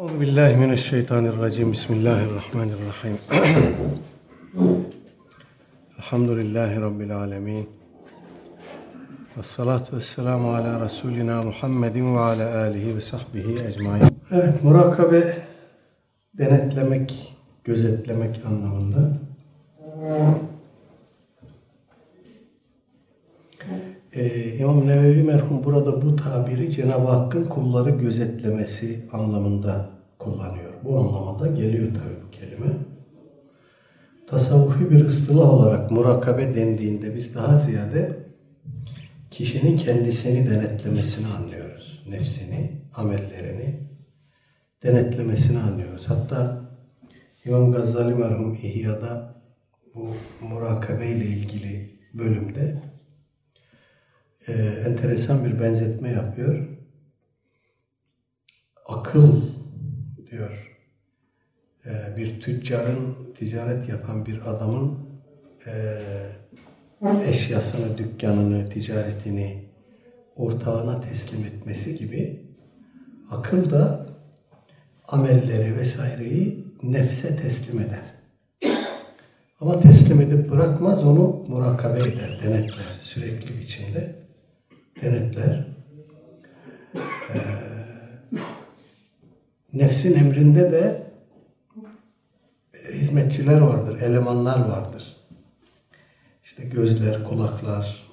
Euzu billahi mineşşeytanirracim. Bismillahirrahmanirrahim. Elhamdülillahi rabbil alamin. Ves salatu vesselamu ala Resulina Muhammedin ve ala alihi ve sahbihi ecmaîn. Evet, murakabe denetlemek, gözetlemek anlamında. Ee, İmam Nevevi merhum burada bu tabiri Cenab-ı Hakk'ın kulları gözetlemesi anlamında kullanıyor. Bu anlamda geliyor tabi bu kelime. Tasavvufi bir ıstılah olarak murakabe dendiğinde biz daha ziyade kişinin kendisini denetlemesini anlıyoruz. Nefsini, amellerini denetlemesini anlıyoruz. Hatta İmam Gazali merhum İhya'da bu murakabe ile ilgili bölümde e, enteresan bir benzetme yapıyor. Akıl diyor e, bir tüccarın ticaret yapan bir adamın e, eşyasını, dükkanını, ticaretini ortağına teslim etmesi gibi akıl da amelleri vesaireyi nefse teslim eder. Ama teslim edip bırakmaz, onu murakabe eder, denetler sürekli biçimde. Denetler. Ee, nefsin emrinde de hizmetçiler vardır, elemanlar vardır. İşte gözler, kulaklar,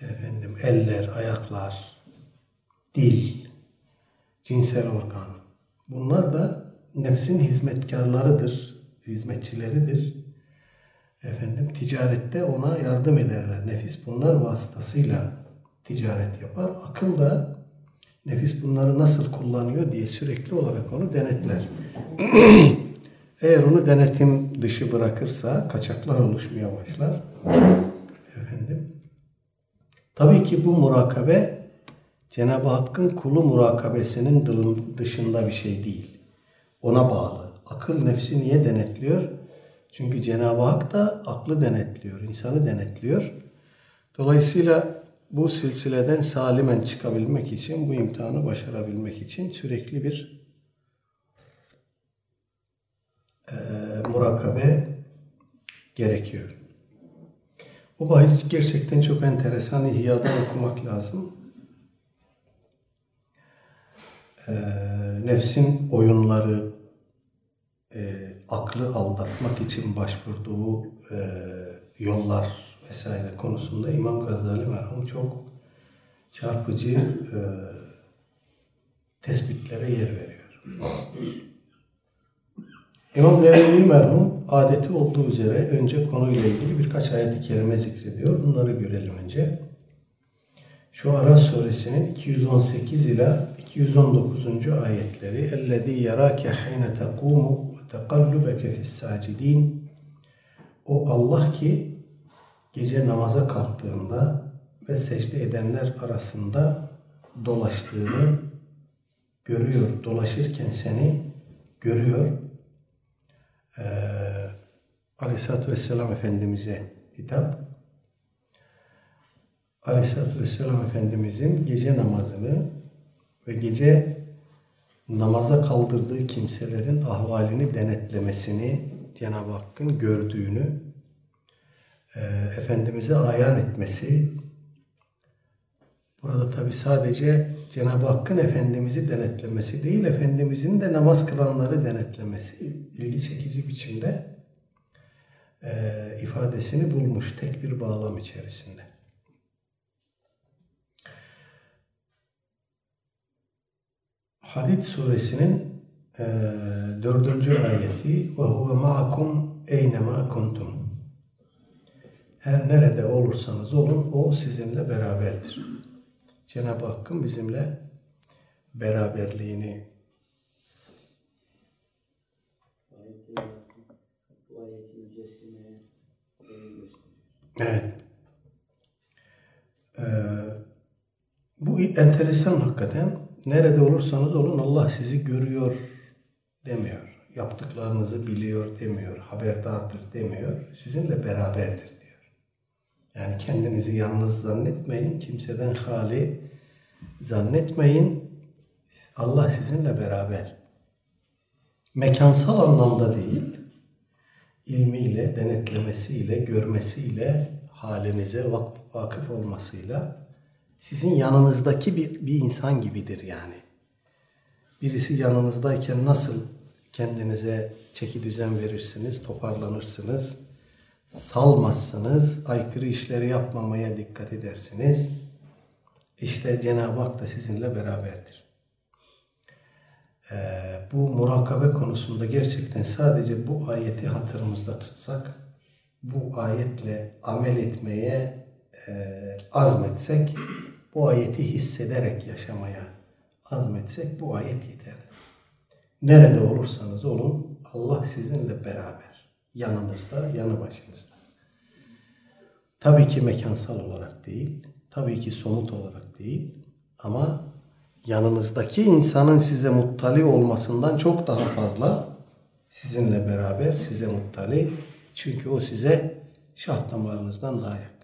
efendim eller, ayaklar, dil, cinsel organ. Bunlar da nefsin hizmetkarlarıdır, hizmetçileridir. Efendim ticarette ona yardım ederler. Nefis bunlar vasıtasıyla ticaret yapar. Akıl da nefis bunları nasıl kullanıyor diye sürekli olarak onu denetler. Eğer onu denetim dışı bırakırsa kaçaklar oluşmaya başlar. Efendim. Tabii ki bu murakabe Cenab-ı Hakk'ın kulu murakabesinin dışında bir şey değil. Ona bağlı. Akıl nefsi niye denetliyor? Çünkü Cenab-ı Hak da aklı denetliyor, insanı denetliyor. Dolayısıyla bu silsileden salimen çıkabilmek için, bu imtihanı başarabilmek için sürekli bir e, murakabe gerekiyor. Bu bahis gerçekten çok enteresan. İhya'dan okumak lazım. E, nefsin oyunları, e, aklı aldatmak için başvurduğu e, yollar vesaire konusunda İmam Gazali merhum çok çarpıcı e, tespitlere yer veriyor. İmam Nevevi merhum adeti olduğu üzere önce konuyla ilgili birkaç ayet-i kerime zikrediyor. Bunları görelim önce. Şu Ara suresinin 218 ila 219. ayetleri اَلَّذ۪ي يَرَاكَ حَيْنَ تَقُومُ وَتَقَلُّبَكَ فِي السَّاجِد۪ينَ O Allah ki gece namaza kalktığında ve secde edenler arasında dolaştığını görüyor. Dolaşırken seni görüyor. Ee, Aleyhisselatü Vesselam Efendimiz'e hitap. Aleyhisselatü Vesselam Efendimiz'in gece namazını ve gece namaza kaldırdığı kimselerin ahvalini denetlemesini Cenab-ı Hakk'ın gördüğünü e, Efendimiz'e ayan etmesi burada tabi sadece Cenab-ı Hakk'ın Efendimiz'i denetlemesi değil, Efendimiz'in de namaz kılanları denetlemesi ilgi çekici biçimde e, ifadesini bulmuş tek bir bağlam içerisinde. Hadid suresinin e, dördüncü ayeti ve huve ma'akum eynema kuntum. Her nerede olursanız olun o sizinle beraberdir. Cenab-ı Hakk'ın bizimle beraberliğini Evet. Ee, bu enteresan hakikaten. Nerede olursanız olun Allah sizi görüyor demiyor. Yaptıklarınızı biliyor demiyor. Haberdardır demiyor. Sizinle beraberdir. Yani kendinizi yalnız zannetmeyin. Kimseden hali zannetmeyin. Allah sizinle beraber. mekansal anlamda değil, ilmiyle, denetlemesiyle, görmesiyle, halinize vakıf olmasıyla sizin yanınızdaki bir, bir insan gibidir yani. Birisi yanınızdayken nasıl kendinize çeki düzen verirsiniz, toparlanırsınız, salmazsınız, aykırı işleri yapmamaya dikkat edersiniz. İşte Cenab-ı Hak da sizinle beraberdir. Ee, bu murakabe konusunda gerçekten sadece bu ayeti hatırımızda tutsak, bu ayetle amel etmeye e, azmetsek, bu ayeti hissederek yaşamaya azmetsek bu ayet yeter. Nerede olursanız olun Allah sizinle beraber. Yanınızda, yanı başınızda. Tabii ki mekansal olarak değil, tabii ki somut olarak değil ama yanınızdaki insanın size muttali olmasından çok daha fazla sizinle beraber size muttali. Çünkü o size şah damarınızdan daha yakın.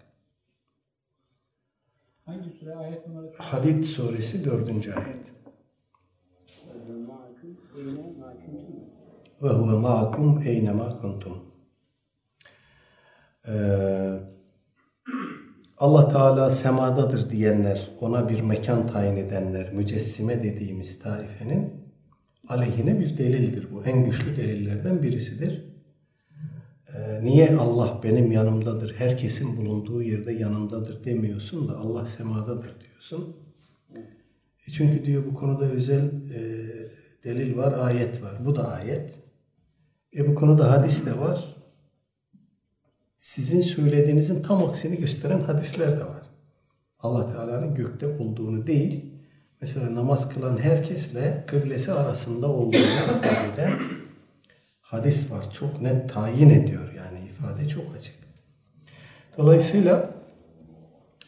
Hangi sure ayet numarası? Hadid suresi dördüncü ayet. Ve huve ma'akum eynema kuntum. Ee, Allah Teala semadadır diyenler, ona bir mekan tayin edenler, mücessime dediğimiz taifenin aleyhine bir delildir bu. En güçlü delillerden birisidir. Ee, niye Allah benim yanımdadır, herkesin bulunduğu yerde yanındadır demiyorsun da Allah semadadır diyorsun. E çünkü diyor bu konuda özel e, delil var, ayet var. Bu da ayet. E bu konuda hadis de var. Sizin söylediğinizin tam aksini gösteren hadisler de var. Allah Teala'nın gökte olduğunu değil, mesela namaz kılan herkesle kıblesi arasında olduğunu ifade eden hadis var. Çok net tayin ediyor yani ifade çok açık. Dolayısıyla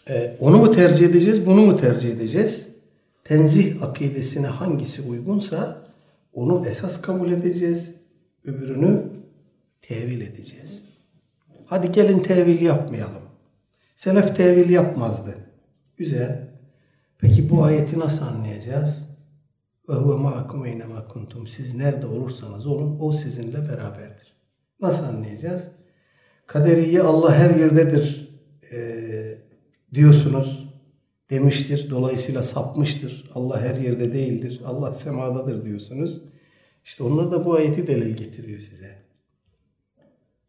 e, onu mu tercih edeceğiz, bunu mu tercih edeceğiz? Tenzih akidesine hangisi uygunsa onu esas kabul edeceğiz, öbürünü tevil edeceğiz. Hadi gelin tevil yapmayalım. Selef tevil yapmazdı. Güzel. Peki bu ayeti nasıl anlayacağız? Ve huve ma'akum eynema kuntum. Siz nerede olursanız olun o sizinle beraberdir. Nasıl anlayacağız? Kaderiye Allah her yerdedir e, diyorsunuz demiştir. Dolayısıyla sapmıştır. Allah her yerde değildir. Allah semadadır diyorsunuz. İşte onlar da bu ayeti delil getiriyor size.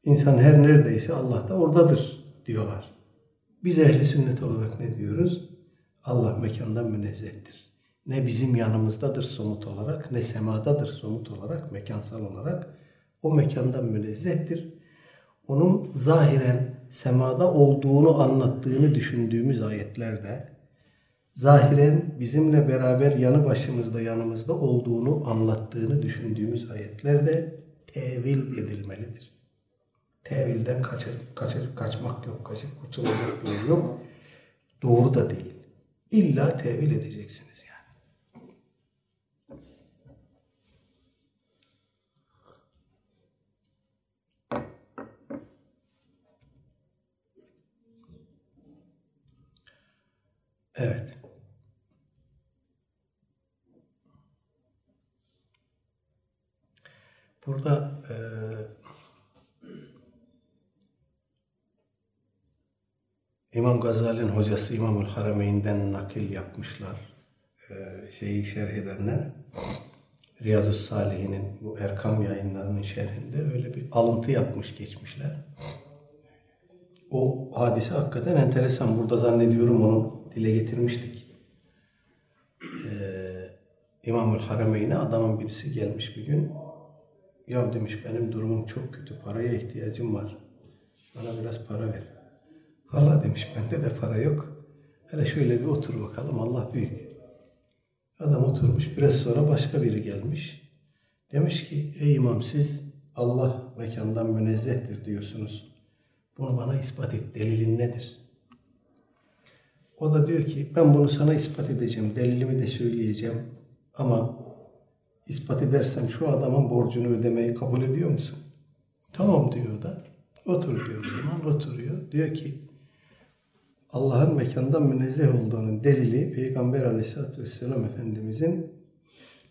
İnsan her neredeyse Allah da oradadır diyorlar. Biz ehli sünnet olarak ne diyoruz? Allah mekandan münezzehtir. Ne bizim yanımızdadır somut olarak, ne semadadır somut olarak, mekansal olarak. O mekandan münezzehtir. Onun zahiren semada olduğunu anlattığını düşündüğümüz ayetlerde, zahiren bizimle beraber yanı başımızda yanımızda olduğunu anlattığını düşündüğümüz ayetlerde tevil edilmelidir. Tevilden kaçır, kaçır, kaçmak yok, kaçıp yol yok. Doğru da değil. İlla tevil edeceksiniz yani. Evet. Burada e, İmam Gazali'nin hocası İmamül Harameyn'den nakil yapmışlar. E, şeyi şerh edenler. Riyazu Salihin'in bu Erkam yayınlarının şerhinde öyle bir alıntı yapmış geçmişler. O hadise hakikaten enteresan. Burada zannediyorum onu dile getirmiştik. Ee, İmamül Harameyn'e adamın birisi gelmiş bir gün. Ya demiş benim durumum çok kötü. Paraya ihtiyacım var. Bana biraz para ver. Valla demiş bende de para yok. Hele şöyle bir otur bakalım Allah büyük. Adam oturmuş. Biraz sonra başka biri gelmiş. Demiş ki ey imam siz Allah mekandan münezzehtir diyorsunuz. Bunu bana ispat et. Delilin nedir? O da diyor ki ben bunu sana ispat edeceğim. Delilimi de söyleyeceğim. Ama ispat edersem şu adamın borcunu ödemeyi kabul ediyor musun? Tamam diyor da. Otur diyor zaman. Oturuyor. Diyor ki Allah'ın mekandan münezzeh olduğunun delili Peygamber aleyhissalatü vesselam Efendimizin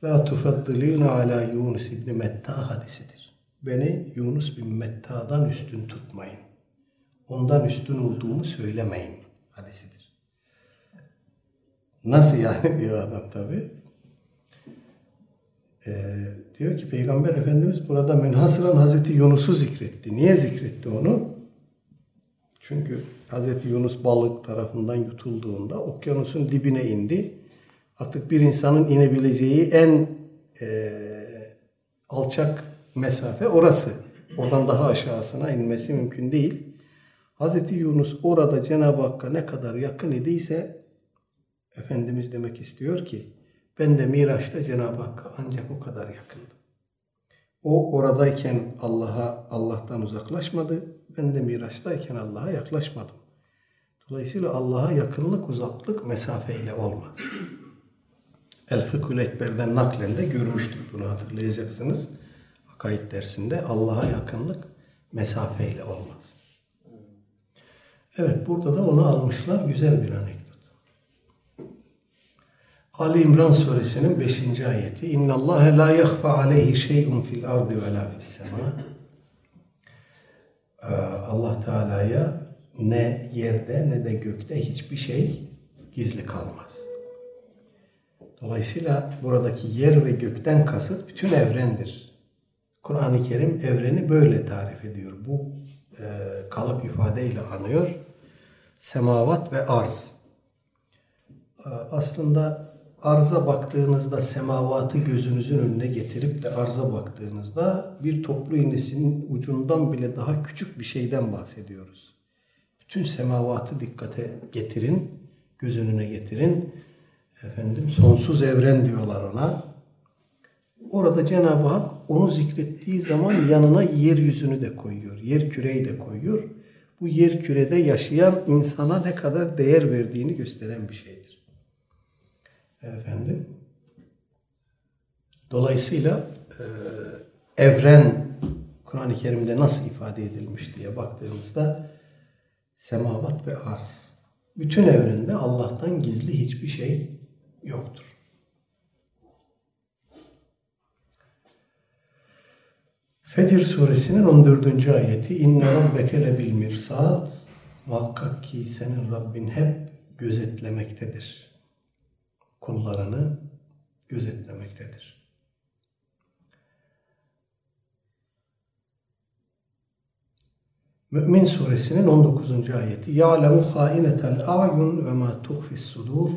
La tufaddilina ala Yunus ibn Metta hadisidir. Beni Yunus bin Metta'dan üstün tutmayın. Ondan üstün olduğumu söylemeyin hadisidir. Nasıl yani diyor adam tabi. Ee, diyor ki Peygamber Efendimiz burada münhasıran Hazreti Yunus'u zikretti. Niye zikretti onu? Çünkü Hazreti Yunus balık tarafından yutulduğunda okyanusun dibine indi. Artık bir insanın inebileceği en e, alçak mesafe orası. Oradan daha aşağısına inmesi mümkün değil. Hazreti Yunus orada Cenab-ı Hakk'a ne kadar yakın idiyse Efendimiz demek istiyor ki ben de Miraç'ta Cenab-ı Hakk'a ancak o kadar yakındım. O oradayken Allah'a Allah'tan uzaklaşmadı. Ben de Miraç'tayken Allah'a yaklaşmadım. Dolayısıyla Allah'a yakınlık uzaklık mesafeyle olmaz. El Fıkhül Ekber'den naklen de görmüştük bunu hatırlayacaksınız. Akaid dersinde Allah'a yakınlık mesafeyle olmaz. Evet burada da onu almışlar. Güzel bir anekdot. Ali İmran suresinin 5. ayeti. İnna Allah la yakhfa aleyhi şey'un fil ardı ve la fis sema. Ee, Allah Teala'ya ne yerde ne de gökte hiçbir şey gizli kalmaz. Dolayısıyla buradaki yer ve gökten kasıt bütün evrendir. Kur'an-ı Kerim evreni böyle tarif ediyor. Bu e, kalıp ifadeyle anıyor. Semavat ve arz. E, aslında arza baktığınızda semavatı gözünüzün önüne getirip de arza baktığınızda bir toplu iğnesinin ucundan bile daha küçük bir şeyden bahsediyoruz. Bütün semavatı dikkate getirin, göz önüne getirin. Efendim sonsuz evren diyorlar ona. Orada Cenab-ı Hak onu zikrettiği zaman yanına yeryüzünü de koyuyor. Yer küreyi de koyuyor. Bu yer kürede yaşayan insana ne kadar değer verdiğini gösteren bir şeydir. Efendim. Dolayısıyla e, evren Kur'an-ı Kerim'de nasıl ifade edilmiş diye baktığımızda semavat ve arz. Bütün evrende Allah'tan gizli hiçbir şey yoktur. Fecr suresinin 14. ayeti İnne rabbeke lebil mirsad Muhakkak ki senin Rabbin hep gözetlemektedir. Kullarını gözetlemektedir. Mü'min suresinin 19. ayeti hainetel a'yun ve ma tuhfis sudur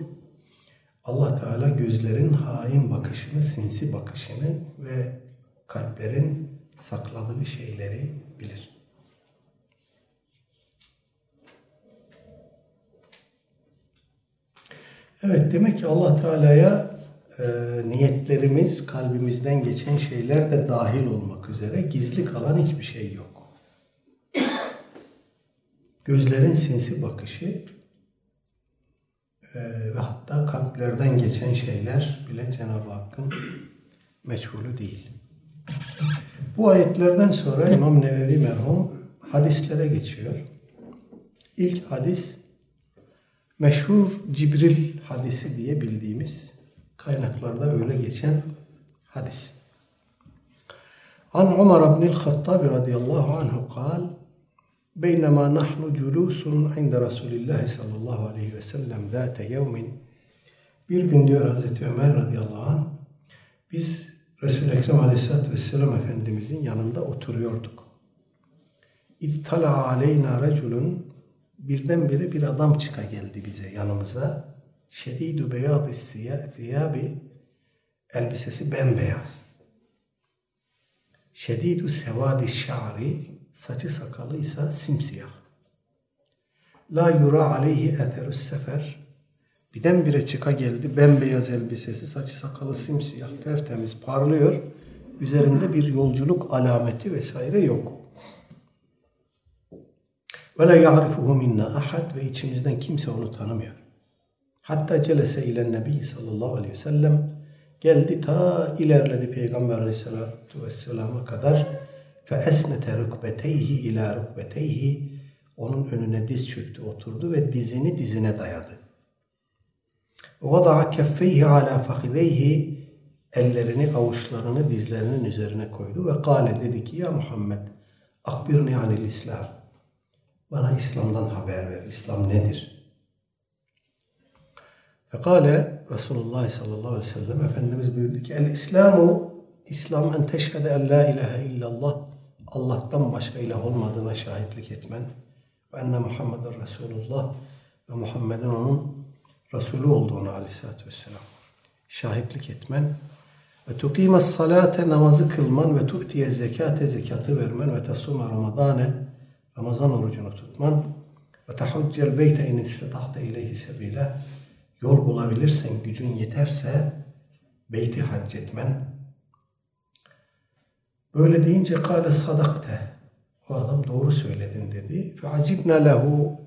Allah Teala gözlerin hain bakışını, sinsi bakışını ve kalplerin sakladığı şeyleri bilir. Evet demek ki Allah Teala'ya e, niyetlerimiz, kalbimizden geçen şeyler de dahil olmak üzere gizli kalan hiçbir şey yok. Gözlerin sinsi bakışı e, ve hatta kalplerden geçen şeyler bile Cenab-ı Hakk'ın meçhulü değil. Bu ayetlerden sonra İmam Nevevi merhum hadislere geçiyor. İlk hadis meşhur Cibril hadisi diye bildiğimiz kaynaklarda öyle geçen hadis. An Umar ibn el-Hattab radıyallahu anhu kal بينما نحن جلوس عند رسول الله sallallahu aleyhi ve sellem ذات يوم bir gün diyor Hazreti Ömer radıyallahu anh biz Resul-i Ekrem aleyhissalatü vesselam Efendimizin yanında oturuyorduk. İttala aleyna reculun birdenbire bir adam çıka geldi bize yanımıza. Şedidü beyad thiyabi elbisesi bembeyaz. Şedidü sevadi şa'ri saçı sakalı ise simsiyah. La yura aleyhi eterus sefer birdenbire çıka geldi bembeyaz elbisesi saçı sakalı simsiyah tertemiz parlıyor. Üzerinde bir yolculuk alameti vesaire yok. Ve la ya'rifuhu minna ahad ve içimizden kimse onu tanımıyor. Hatta celese ile Nebi sallallahu aleyhi ve sellem geldi ta ilerledi Peygamber aleyhissalatu vesselama kadar fe esnete rükbeteyhi ila rükbeteyhi onun önüne diz çöktü oturdu ve dizini dizine dayadı. Vada'a keffeyhi ala fakideyhi ellerini, avuçlarını dizlerinin üzerine koydu ve kale dedi ki ya Muhammed akbirni anil İslam bana İslam'dan haber ver. İslam nedir? Fekale Resulullah sallallahu aleyhi ve sellem Efendimiz buyurdu ki El İslamu İslam en teşhede en la ilahe illallah Allah'tan başka ilah olmadığına şahitlik etmen ve enne Muhammeden Resulullah ve Muhammed'in onun Resulü olduğunu aleyhissalatü vesselam şahitlik etmen ve tukimes salate namazı kılman ve tu'tiye zekate zekatı vermen ve tasuma ramadane Ramazan orucunu tutman ve tahuccel beyte in istata'te ileyhi sebile yol bulabilirsen, gücün yeterse beyti hac etmen. Böyle deyince kâle sadakte. O adam doğru söyledin dedi. Fe acibna lehu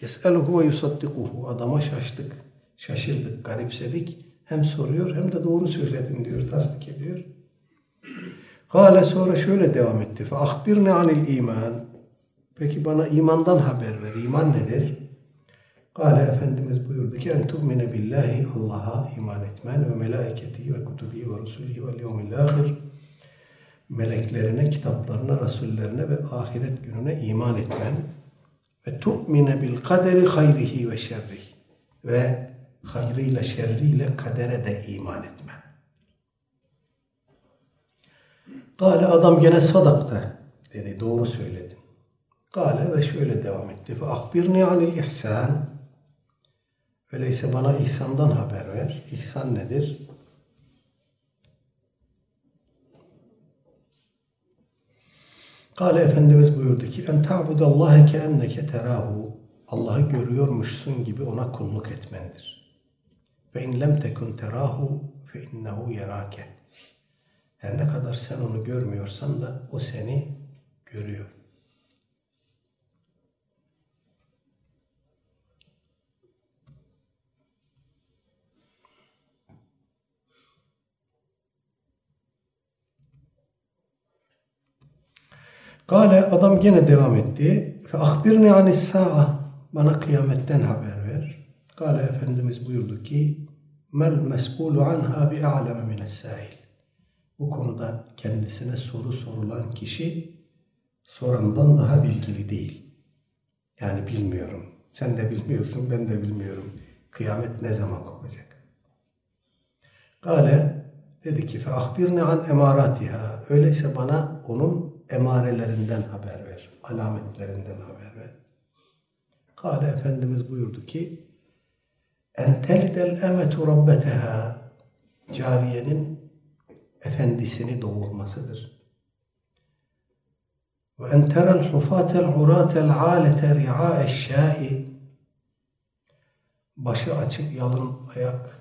yes'eluhu ve yusaddikuhu. Adama şaştık, şaşırdık, garipsedik. Hem soruyor hem de doğru söyledin diyor, tasdik ediyor. Kale sonra şöyle devam etti. Fe ahbirne anil iman. Peki bana imandan haber ver. İman nedir? Kale Efendimiz buyurdu ki en tu'mine billahi Allah'a iman etmen ve melaiketi ve kutubi ve rusulihi ve yevmil ahir meleklerine, kitaplarına, rasullerine ve ahiret gününe iman etmen ve tu'mine bil kaderi hayrihi ve şerrihi ve hayrıyla şerriyle kadere de iman etmen. Kale adam gene sadakta dedi doğru söyledin. Kale ve şöyle devam etti. Fe ahbirni anil ihsan Öyleyse bana ihsandan haber ver. İhsan nedir? Kale Efendimiz buyurdu ki en ta'budallâhe ke enneke terahu Allah'ı görüyormuşsun gibi ona kulluk etmendir. Ve in lem tekun terahu fe innehu yerake. Her ne kadar sen onu görmüyorsan da o seni görüyor. Kale adam gene devam etti. Fe ahbirni anis sa'a. Bana kıyametten haber ver. Kale Efendimiz buyurdu ki mel mes'ulu anha bi a'leme mines sail. Bu konuda kendisine soru sorulan kişi sorandan daha bilgili değil. Yani bilmiyorum. Sen de bilmiyorsun, ben de bilmiyorum. Kıyamet ne zaman kopacak? Kale dedi ki fe ahbirni an emaratiha. Öyleyse bana onun emarelerinden haber ver. Alametlerinden haber ver. Kale Efendimiz buyurdu ki en telidel emetu rabbeteha cariyenin efendisini doğurmasıdır. Ve en terel hufatel huratel alete ri'a eşyai başı açık yalın ayak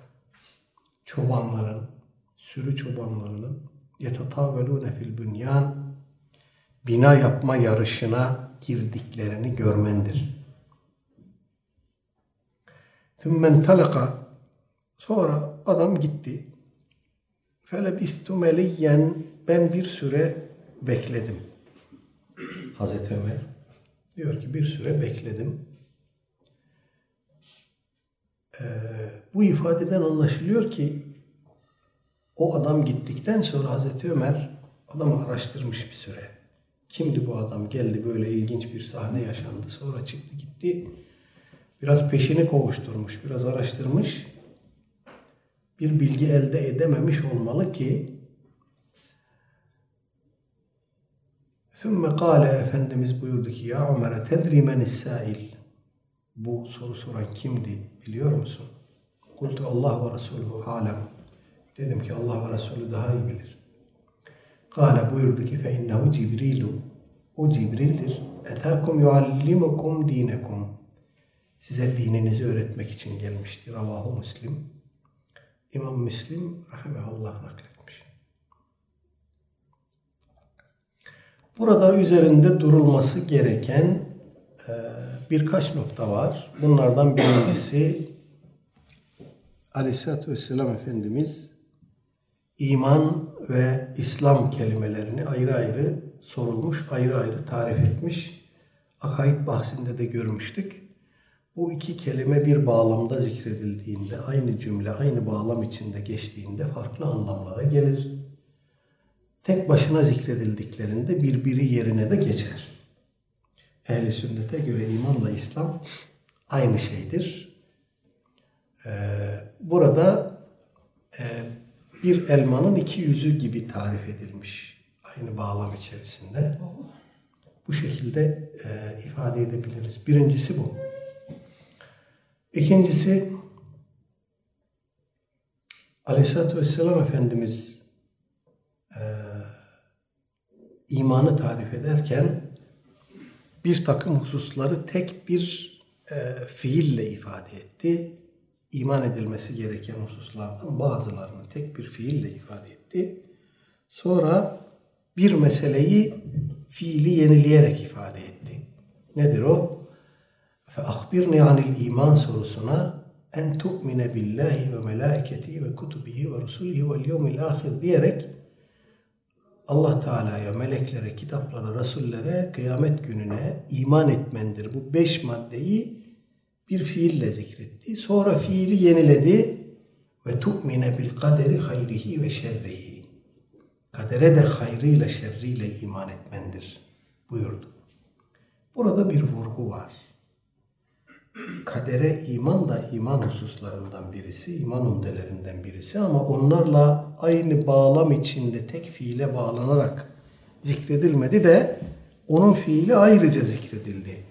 çobanların, sürü çobanlarının yetatavelune fil bünyan bina yapma yarışına girdiklerini görmendir. Thummen talaka sonra adam gitti. Felebistu meliyyen ben bir süre bekledim. Hazreti Ömer diyor ki bir süre bekledim. Ee, bu ifadeden anlaşılıyor ki o adam gittikten sonra Hazreti Ömer adamı araştırmış bir süre. Kimdi bu adam? Geldi böyle ilginç bir sahne yaşandı. Sonra çıktı gitti. Biraz peşini kovuşturmuş, biraz araştırmış. Bir bilgi elde edememiş olmalı ki Sümme kâle Efendimiz buyurdu ki Ya Ömer'e tedri menis sail Bu soru soran kimdi biliyor musun? Kultu Allah ve Resulü alem Dedim ki Allah ve Resulü daha iyi bilir. Kale buyurdu ki fe innehu Cibrilu. O Cibril'dir. Etâkum yuallimukum dinekum. Size dininizi öğretmek için gelmiştir. Ravahu Müslim. İmam Müslim rahimehullah nakletmiş. Burada üzerinde durulması gereken e, birkaç nokta var. Bunlardan birincisi Aleyhisselatü Vesselam Efendimiz iman ve İslam kelimelerini ayrı ayrı sorulmuş, ayrı ayrı tarif etmiş. Akaid bahsinde de görmüştük. bu iki kelime bir bağlamda zikredildiğinde, aynı cümle, aynı bağlam içinde geçtiğinde farklı anlamlara gelir. Tek başına zikredildiklerinde birbiri yerine de geçer. Ehli sünnete göre imanla İslam aynı şeydir. Ee, burada e, bir elmanın iki yüzü gibi tarif edilmiş aynı bağlam içerisinde. Bu şekilde e, ifade edebiliriz. Birincisi bu. İkincisi Aleyhisselatü Vesselam Efendimiz e, imanı tarif ederken bir takım hususları tek bir e, fiille ifade etti. İman edilmesi gereken hususlardan bazılarını tek bir fiille ifade etti. Sonra bir meseleyi fiili yenileyerek ifade etti. Nedir o? Fe ahbirni anil iman sorusuna en tu'mine billahi ve melaiketi ve kutubihi ve rusulihi ve yevmil ahir diyerek Allah Teala'ya, meleklere, kitaplara, rasullere, kıyamet gününe iman etmendir. Bu beş maddeyi bir fiille zikretti. Sonra fiili yeniledi ve tu'mine bil kaderi hayrihi ve şerrihi. Kadere de hayrıyla şerriyle iman etmendir buyurdu. Burada bir vurgu var. Kadere iman da iman hususlarından birisi, iman undelerinden birisi ama onlarla aynı bağlam içinde tek fiile bağlanarak zikredilmedi de onun fiili ayrıca zikredildi.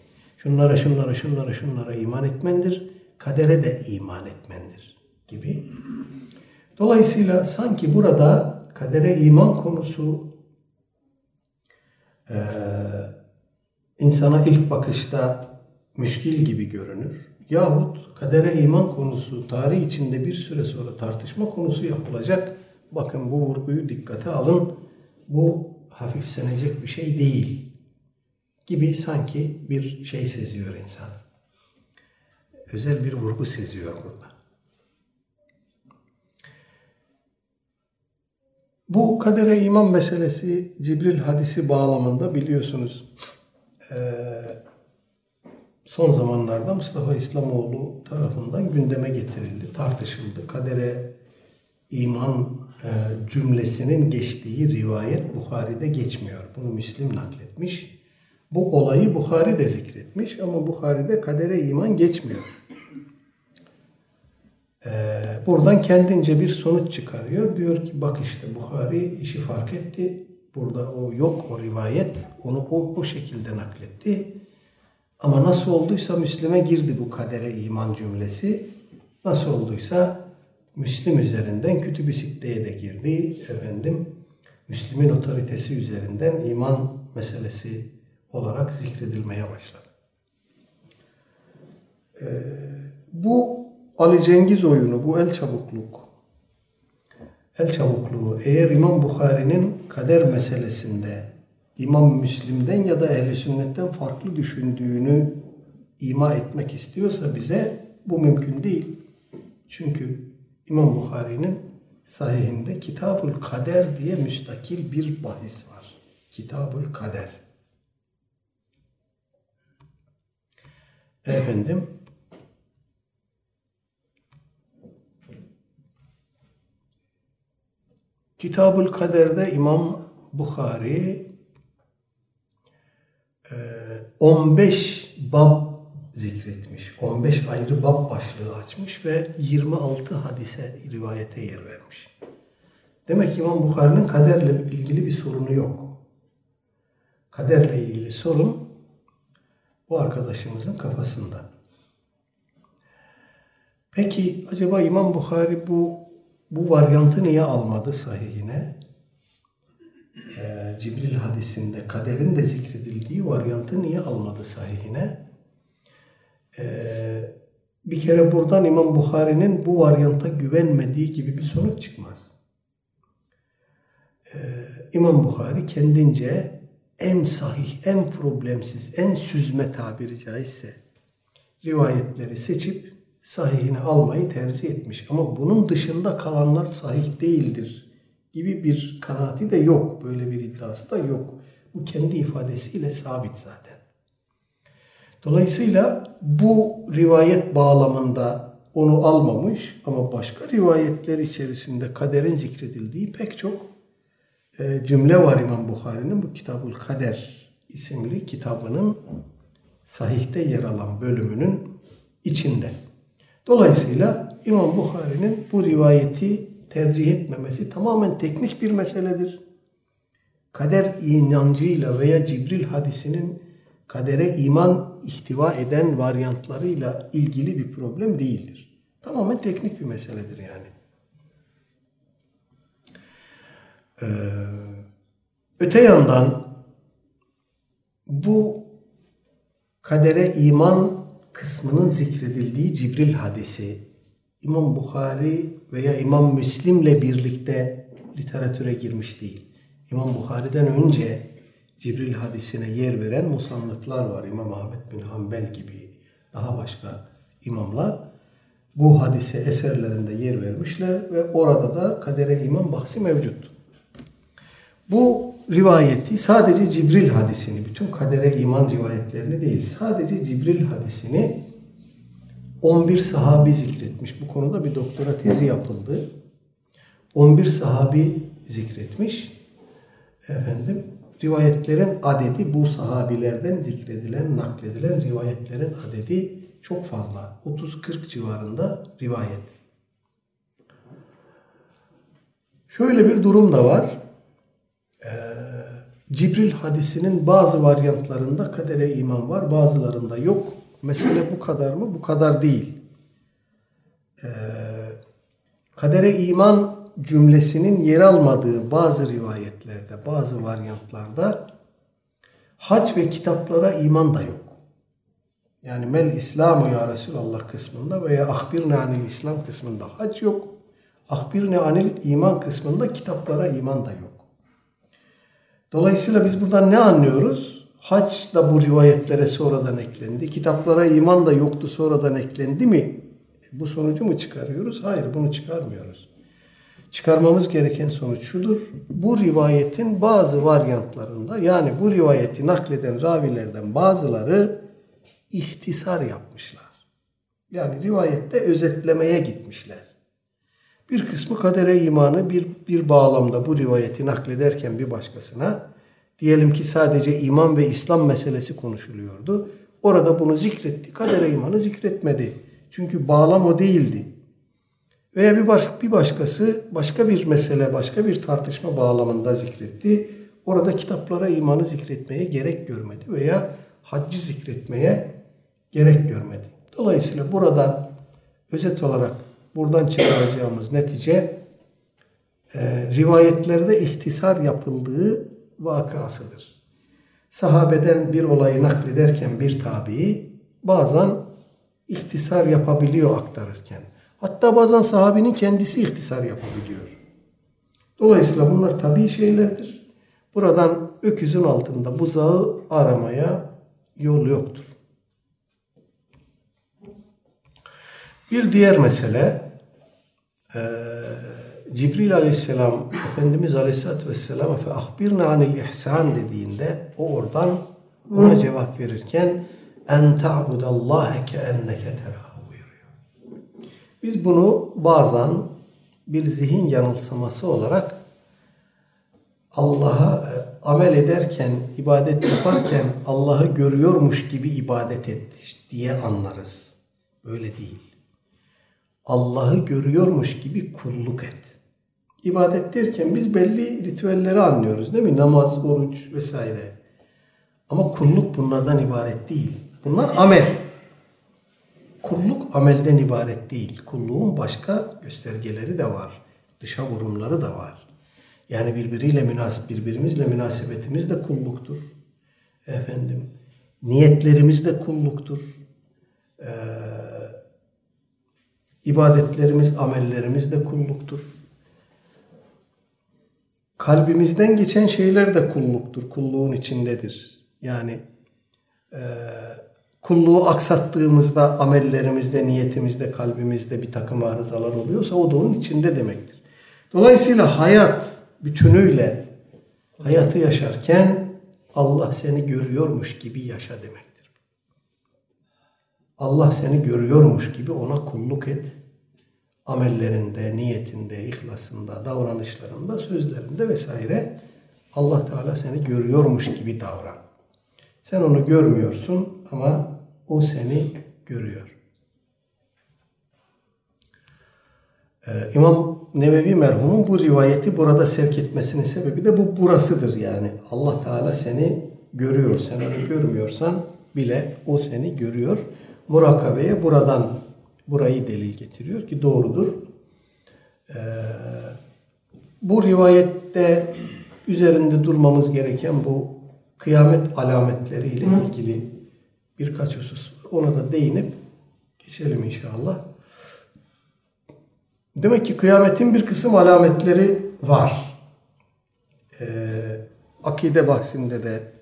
Şunlara, şunlara, şunlara, şunlara iman etmendir, kadere de iman etmendir gibi. Dolayısıyla sanki burada kadere iman konusu e, insana ilk bakışta müşkil gibi görünür. Yahut kadere iman konusu tarih içinde bir süre sonra tartışma konusu yapılacak. Bakın bu vurguyu dikkate alın. Bu hafifsenecek bir şey değil. Gibi sanki bir şey seziyor insan. Özel bir vurgu seziyor burada. Bu kadere iman meselesi Cibril hadisi bağlamında biliyorsunuz son zamanlarda Mustafa İslamoğlu tarafından gündeme getirildi, tartışıldı. Kadere iman cümlesinin geçtiği rivayet Bukhari'de geçmiyor. Bunu Müslim nakletmiş. Bu olayı Bukhari de zikretmiş ama Bukhari'de kadere iman geçmiyor. buradan kendince bir sonuç çıkarıyor. Diyor ki bak işte Bukhari işi fark etti. Burada o yok o rivayet. Onu o, o şekilde nakletti. Ama nasıl olduysa Müslim'e girdi bu kadere iman cümlesi. Nasıl olduysa Müslim üzerinden Kütüb-i Sitte'ye de girdi. Efendim Müslim'in otoritesi üzerinden iman meselesi olarak zikredilmeye başladı. Ee, bu Ali Cengiz oyunu, bu el çabukluk, el çabukluğu eğer İmam Bukhari'nin kader meselesinde İmam Müslim'den ya da ehl Sünnet'ten farklı düşündüğünü ima etmek istiyorsa bize bu mümkün değil. Çünkü İmam Bukhari'nin sahihinde Kitabul Kader diye müstakil bir bahis var. Kitabul Kader. Efendim Kitabul Kader'de İmam Bukhari 15 bab zikretmiş. 15 ayrı bab başlığı açmış ve 26 hadise rivayete yer vermiş. Demek ki İmam Bukhari'nin kaderle ilgili bir sorunu yok. Kaderle ilgili sorun bu arkadaşımızın kafasında. Peki acaba İmam Bukhari bu bu varyantı niye almadı sahihine? Ee, Cibril hadisinde kaderin de zikredildiği varyantı niye almadı sahihine? Ee, bir kere buradan İmam Bukhari'nin bu varyanta güvenmediği gibi bir sonuç çıkmaz. Ee, İmam Bukhari kendince en sahih, en problemsiz, en süzme tabiri caizse rivayetleri seçip sahihini almayı tercih etmiş. Ama bunun dışında kalanlar sahih değildir gibi bir kanaati de yok. Böyle bir iddiası da yok. Bu kendi ifadesiyle sabit zaten. Dolayısıyla bu rivayet bağlamında onu almamış ama başka rivayetler içerisinde kaderin zikredildiği pek çok cümle var İmam Bukhari'nin bu Kitabul Kader isimli kitabının sahihte yer alan bölümünün içinde. Dolayısıyla İmam Bukhari'nin bu rivayeti tercih etmemesi tamamen teknik bir meseledir. Kader inancıyla veya Cibril hadisinin kadere iman ihtiva eden varyantlarıyla ilgili bir problem değildir. Tamamen teknik bir meseledir yani. Ee, öte yandan bu kadere iman kısmının zikredildiği Cibril hadisi İmam Bukhari veya İmam Müslim'le birlikte literatüre girmiş değil. İmam Bukhari'den önce Cibril hadisine yer veren musannıflar var. İmam Ahmet bin Hanbel gibi daha başka imamlar bu hadise eserlerinde yer vermişler ve orada da kadere iman bahsi mevcut. Bu rivayeti sadece Cibril hadisini, bütün kadere iman rivayetlerini değil, sadece Cibril hadisini 11 sahabi zikretmiş. Bu konuda bir doktora tezi yapıldı. 11 sahabi zikretmiş. Efendim, rivayetlerin adedi bu sahabilerden zikredilen, nakledilen rivayetlerin adedi çok fazla. 30-40 civarında rivayet. Şöyle bir durum da var. Ee, Cibril hadisinin bazı varyantlarında kadere iman var, bazılarında yok. Mesele bu kadar mı? Bu kadar değil. Ee, kadere iman cümlesinin yer almadığı bazı rivayetlerde, bazı varyantlarda hac ve kitaplara iman da yok. Yani mel İslamu ya Resulallah kısmında veya ahbirne anil İslam kısmında hac yok. Ahbirne anil iman kısmında kitaplara iman da yok. Dolayısıyla biz buradan ne anlıyoruz? Hac da bu rivayetlere sonradan eklendi. Kitaplara iman da yoktu sonradan eklendi mi? Bu sonucu mu çıkarıyoruz? Hayır bunu çıkarmıyoruz. Çıkarmamız gereken sonuç şudur. Bu rivayetin bazı varyantlarında yani bu rivayeti nakleden ravilerden bazıları ihtisar yapmışlar. Yani rivayette özetlemeye gitmişler. Bir kısmı kadere imanı bir, bir bağlamda bu rivayeti naklederken bir başkasına diyelim ki sadece iman ve İslam meselesi konuşuluyordu. Orada bunu zikretti. Kadere imanı zikretmedi. Çünkü bağlam o değildi. Veya bir, baş, bir başkası başka bir mesele, başka bir tartışma bağlamında zikretti. Orada kitaplara imanı zikretmeye gerek görmedi veya haccı zikretmeye gerek görmedi. Dolayısıyla burada özet olarak buradan çıkaracağımız netice e, rivayetlerde ihtisar yapıldığı vakasıdır. Sahabeden bir olayı naklederken bir tabi bazen ihtisar yapabiliyor aktarırken. Hatta bazen sahabinin kendisi ihtisar yapabiliyor. Dolayısıyla bunlar tabi şeylerdir. Buradan öküzün altında buzağı aramaya yol yoktur. Bir diğer mesele e, Cibril aleyhisselam Efendimiz aleyhisselatü vesselam fe ahbirne anil ihsan dediğinde o oradan ona cevap verirken en ta'budallâhe ke enneke terahu buyuruyor. Biz bunu bazen bir zihin yanılsaması olarak Allah'a e, amel ederken, ibadet yaparken Allah'ı görüyormuş gibi ibadet et diye anlarız. Öyle değil. Allah'ı görüyormuş gibi kulluk et. İbadet derken biz belli ritüelleri anlıyoruz değil mi? Namaz, oruç vesaire. Ama kulluk bunlardan ibaret değil. Bunlar amel. Kulluk amelden ibaret değil. Kulluğun başka göstergeleri de var. Dışa vurumları da var. Yani birbiriyle münasip, birbirimizle münasebetimiz de kulluktur. Efendim, niyetlerimiz de kulluktur. Ee, ibadetlerimiz, amellerimiz de kulluktur. Kalbimizden geçen şeyler de kulluktur, kulluğun içindedir. Yani e, kulluğu aksattığımızda amellerimizde, niyetimizde, kalbimizde bir takım arızalar oluyorsa o da onun içinde demektir. Dolayısıyla hayat bütünüyle hayatı yaşarken Allah seni görüyormuş gibi yaşa demektir. Allah seni görüyormuş gibi ona kulluk et. Amellerinde, niyetinde, ihlasında, davranışlarında, sözlerinde vesaire Allah Teala seni görüyormuş gibi davran. Sen onu görmüyorsun ama o seni görüyor. Ee, İmam Nevevi merhumun bu rivayeti burada sevk etmesinin sebebi de bu burasıdır yani. Allah Teala seni görüyor. Sen onu görmüyorsan bile o seni görüyor. Murakabeye buradan burayı delil getiriyor ki doğrudur. Ee, bu rivayette üzerinde durmamız gereken bu kıyamet alametleriyle ilgili birkaç husus var. Ona da değinip geçelim inşallah. Demek ki kıyametin bir kısım alametleri var. Ee, akide bahsinde de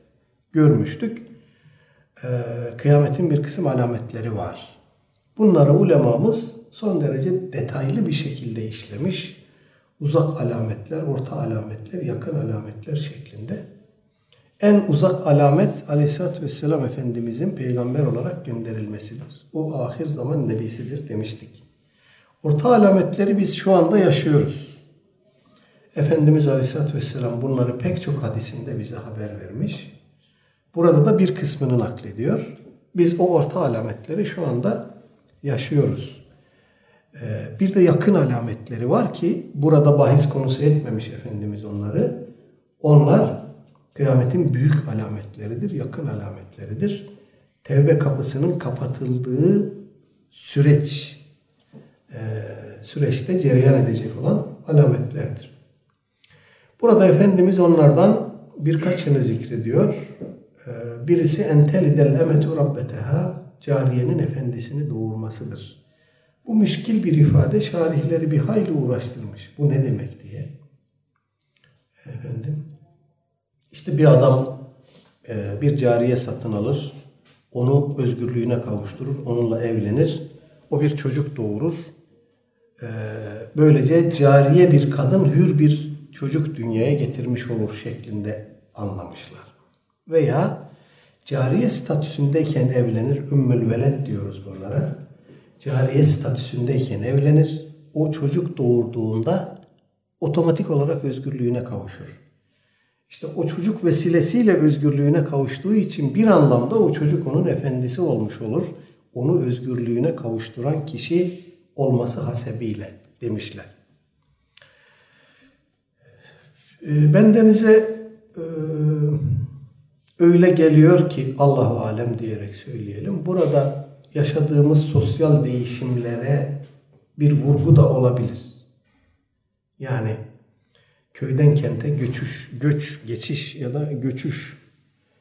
görmüştük. Ee, kıyametin bir kısım alametleri var. Bunları ulemamız son derece detaylı bir şekilde işlemiş. Uzak alametler, orta alametler, yakın alametler şeklinde. En uzak alamet Aleyhisselatü Vesselam Efendimizin peygamber olarak gönderilmesidir. O ahir zaman nebisidir demiştik. Orta alametleri biz şu anda yaşıyoruz. Efendimiz Aleyhisselatü Vesselam bunları pek çok hadisinde bize haber vermiş. Burada da bir kısmını naklediyor. Biz o orta alametleri şu anda yaşıyoruz. Ee, bir de yakın alametleri var ki burada bahis konusu etmemiş Efendimiz onları. Onlar kıyametin büyük alametleridir, yakın alametleridir. Tevbe kapısının kapatıldığı süreç, e, süreçte cereyan edecek olan alametlerdir. Burada Efendimiz onlardan birkaçını zikrediyor. Ee, birisi entelidel emetu rabbeteha cariyenin efendisini doğurmasıdır. Bu müşkil bir ifade şarihleri bir hayli uğraştırmış. Bu ne demek diye. Efendim işte bir adam e, bir cariye satın alır. Onu özgürlüğüne kavuşturur. Onunla evlenir. O bir çocuk doğurur. E, böylece cariye bir kadın hür bir çocuk dünyaya getirmiş olur şeklinde anlamışlar. Veya cariye statüsündeyken evlenir. Ümmül veled diyoruz bunlara. Cariye statüsündeyken evlenir. O çocuk doğurduğunda otomatik olarak özgürlüğüne kavuşur. İşte o çocuk vesilesiyle özgürlüğüne kavuştuğu için bir anlamda o çocuk onun efendisi olmuş olur. Onu özgürlüğüne kavuşturan kişi olması hasebiyle demişler. Ee, bendenize e, öyle geliyor ki Allahu alem diyerek söyleyelim. Burada yaşadığımız sosyal değişimlere bir vurgu da olabilir. Yani köyden kente göçüş, göç, geçiş ya da göçüş